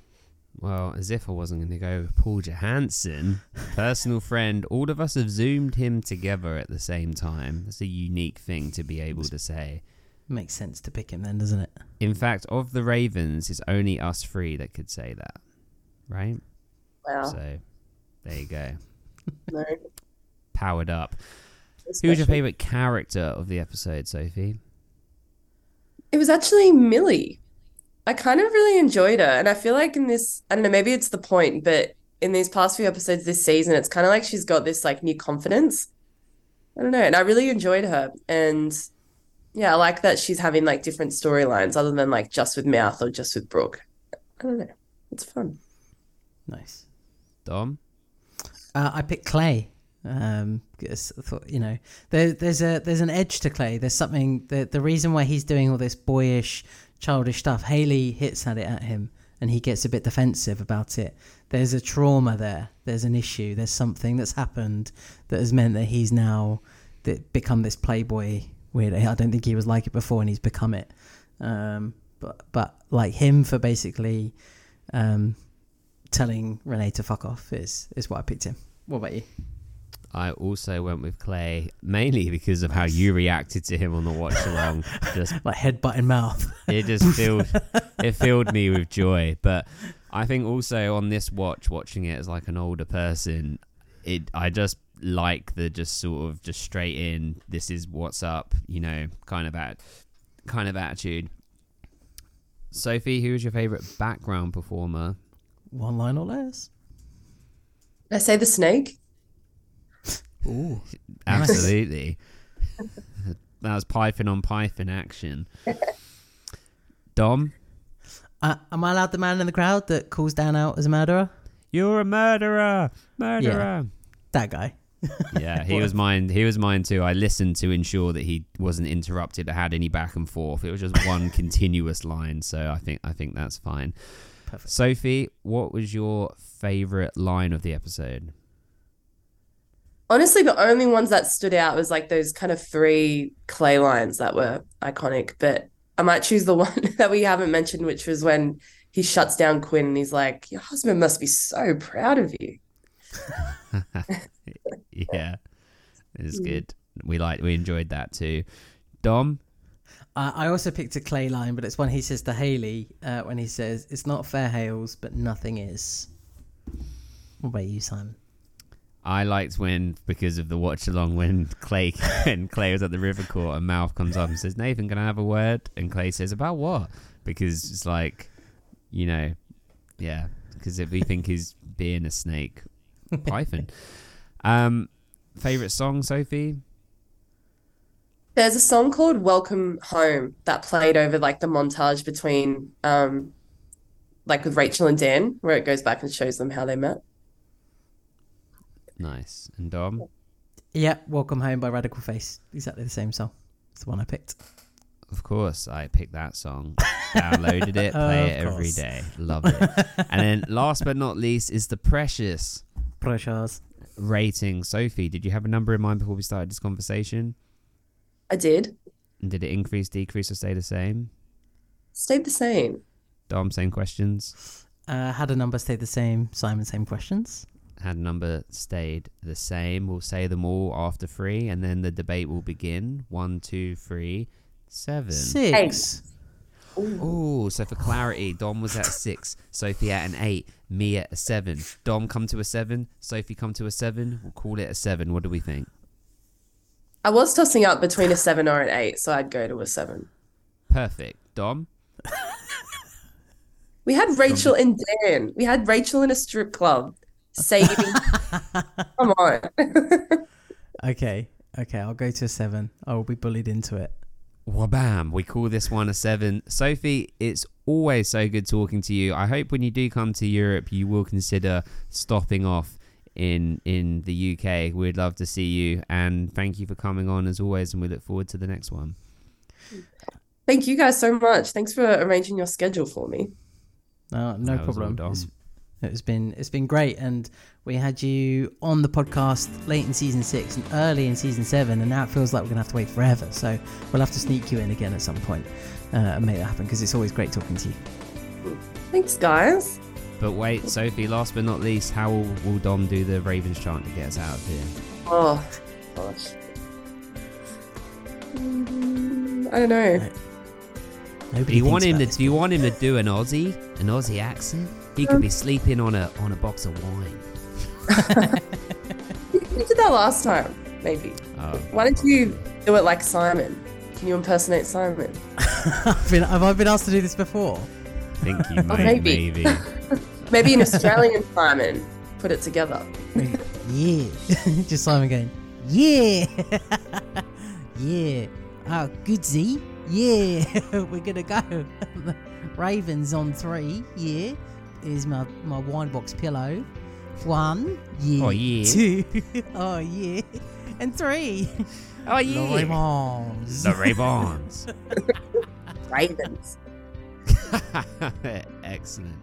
Well, as if I wasn't going to go with Paul Johansson, personal friend. All of us have zoomed him together at the same time. That's a unique thing to be able to say. Makes sense to pick him then, doesn't it? In fact, of the Ravens, it's only us three that could say that, right? Wow. So there you go. No. Powered up. Who was your favorite character of the episode, Sophie? It was actually Millie. I kind of really enjoyed her. And I feel like in this, I don't know, maybe it's the point, but in these past few episodes this season, it's kind of like she's got this like new confidence. I don't know. And I really enjoyed her. And yeah, I like that she's having like different storylines other than like just with Mouth or just with Brooke. I don't know. It's fun. Nice. Dom? Uh, I picked Clay. Um, 'cause I thought you know there, there's a there's an edge to Clay. There's something the the reason why he's doing all this boyish, childish stuff. Haley hits at it at him, and he gets a bit defensive about it. There's a trauma there. There's an issue. There's something that's happened that has meant that he's now become this playboy weird. I don't think he was like it before, and he's become it. Um, but but like him for basically um, telling Renee to fuck off is is what I picked him. What about you? I also went with Clay, mainly because of how you reacted to him on the watch along. Just Like headbutt in mouth. it just filled it filled me with joy. But I think also on this watch, watching it as like an older person, it I just like the just sort of just straight in. This is what's up, you know, kind of at kind of attitude. Sophie, who is your favorite background performer? One line or less. Did I say the snake? Ooh. Absolutely. that was Python on Python action. Dom, Uh, am I allowed the man in the crowd that calls Dan out as a murderer? you're a murderer, murderer. That guy. Yeah, he was mine. He was mine too. I listened to ensure that he wasn't interrupted or had any back and forth. It was just one continuous line, so I think I think that's fine. Perfect. Sophie, what was your favorite line of the episode? Honestly, the only ones that stood out was like those kind of three clay lines that were iconic. But I might choose the one that we haven't mentioned, which was when he shuts down Quinn and he's like, Your husband must be so proud of you. yeah, it's good. We like we enjoyed that too. Dom, Uh, I also picked a clay line, but it's one he says to Haley uh, when he says, "It's not fair, Hales, but nothing is." What about you, Simon? I liked when because of the watch along when Clay and Clay was at the river court and Mouth comes up and says, Nathan, can I have a word? And Clay says, About what? Because it's like, you know, yeah, because if we think he's being a snake, Python. Um, favorite song, Sophie? There's a song called Welcome Home that played over like the montage between um like with Rachel and Dan, where it goes back and shows them how they met. Nice. And Dom? Yeah, "Welcome Home" by Radical Face. Exactly the same song. It's the one I picked. Of course, I picked that song, downloaded it, play it Of every course. day. Love it. and then last but not least is the precious Precious. rating. Sophie, did you have a number in mind before we started this conversation? I did. And did it increase, decrease, or stay the same? Stayed the same. Dom, same questions. Uh, had a number stayed the same. Simon, same questions. Had number stayed the same. We'll say them all after three, and then the debate will begin. One, two, three, seven. Six. Oh, so for clarity, Dom was at a six, Sophie at an eight, me at a seven. Dom come to a seven, Sophie come to a seven. We'll call it a seven. What do we think? I was tossing up between a seven or an eight, so I'd go to a seven. Perfect. Dom? We had Rachel and Dan. We had Rachel in a strip club saving. Come on. Okay. Okay, I'll go to a seven. Oh, I will be bullied into it. Wabam. We call this one a seven. Sophie, it's always so good talking to you. I hope when you do come to Europe, you will consider stopping off in in the UK. We'd love to see you. And thank you for coming on as always. And we look forward to the next one. Thank you guys so much. Thanks for arranging your schedule for me. No, no That problem. It's It's been it's been great, and we had you on the podcast late in season six and early in season seven, and now it feels like we're gonna have to wait forever. So we'll have to sneak you in again at some point uh, and make that happen because it's always great talking to you. Thanks, guys. But wait, Sophie, last but not least, how will, will Dom do the Ravens chant to get us out of here? Oh, gosh. Mm, I don't know. Nobody Do you want him to? Do you want him to do an Aussie, an Aussie accent? He could be sleeping on a on a box of wine. We did that last time, maybe. Oh, Why don't you do it like Simon? Can you impersonate Simon? I've been, have I been asked to do this before? I think you might, maybe. maybe. Maybe an Australian Simon. Put it together. yeah, just Simon going, yeah, yeah. Oh, good Z. Yeah, we're gonna go. Ravens on three. Yeah, here's my my wine box pillow. One. Yeah. Oh, yeah. Two. oh yeah. And three. Oh yeah. The Ravens. the Ravens. Ravens. Excellent.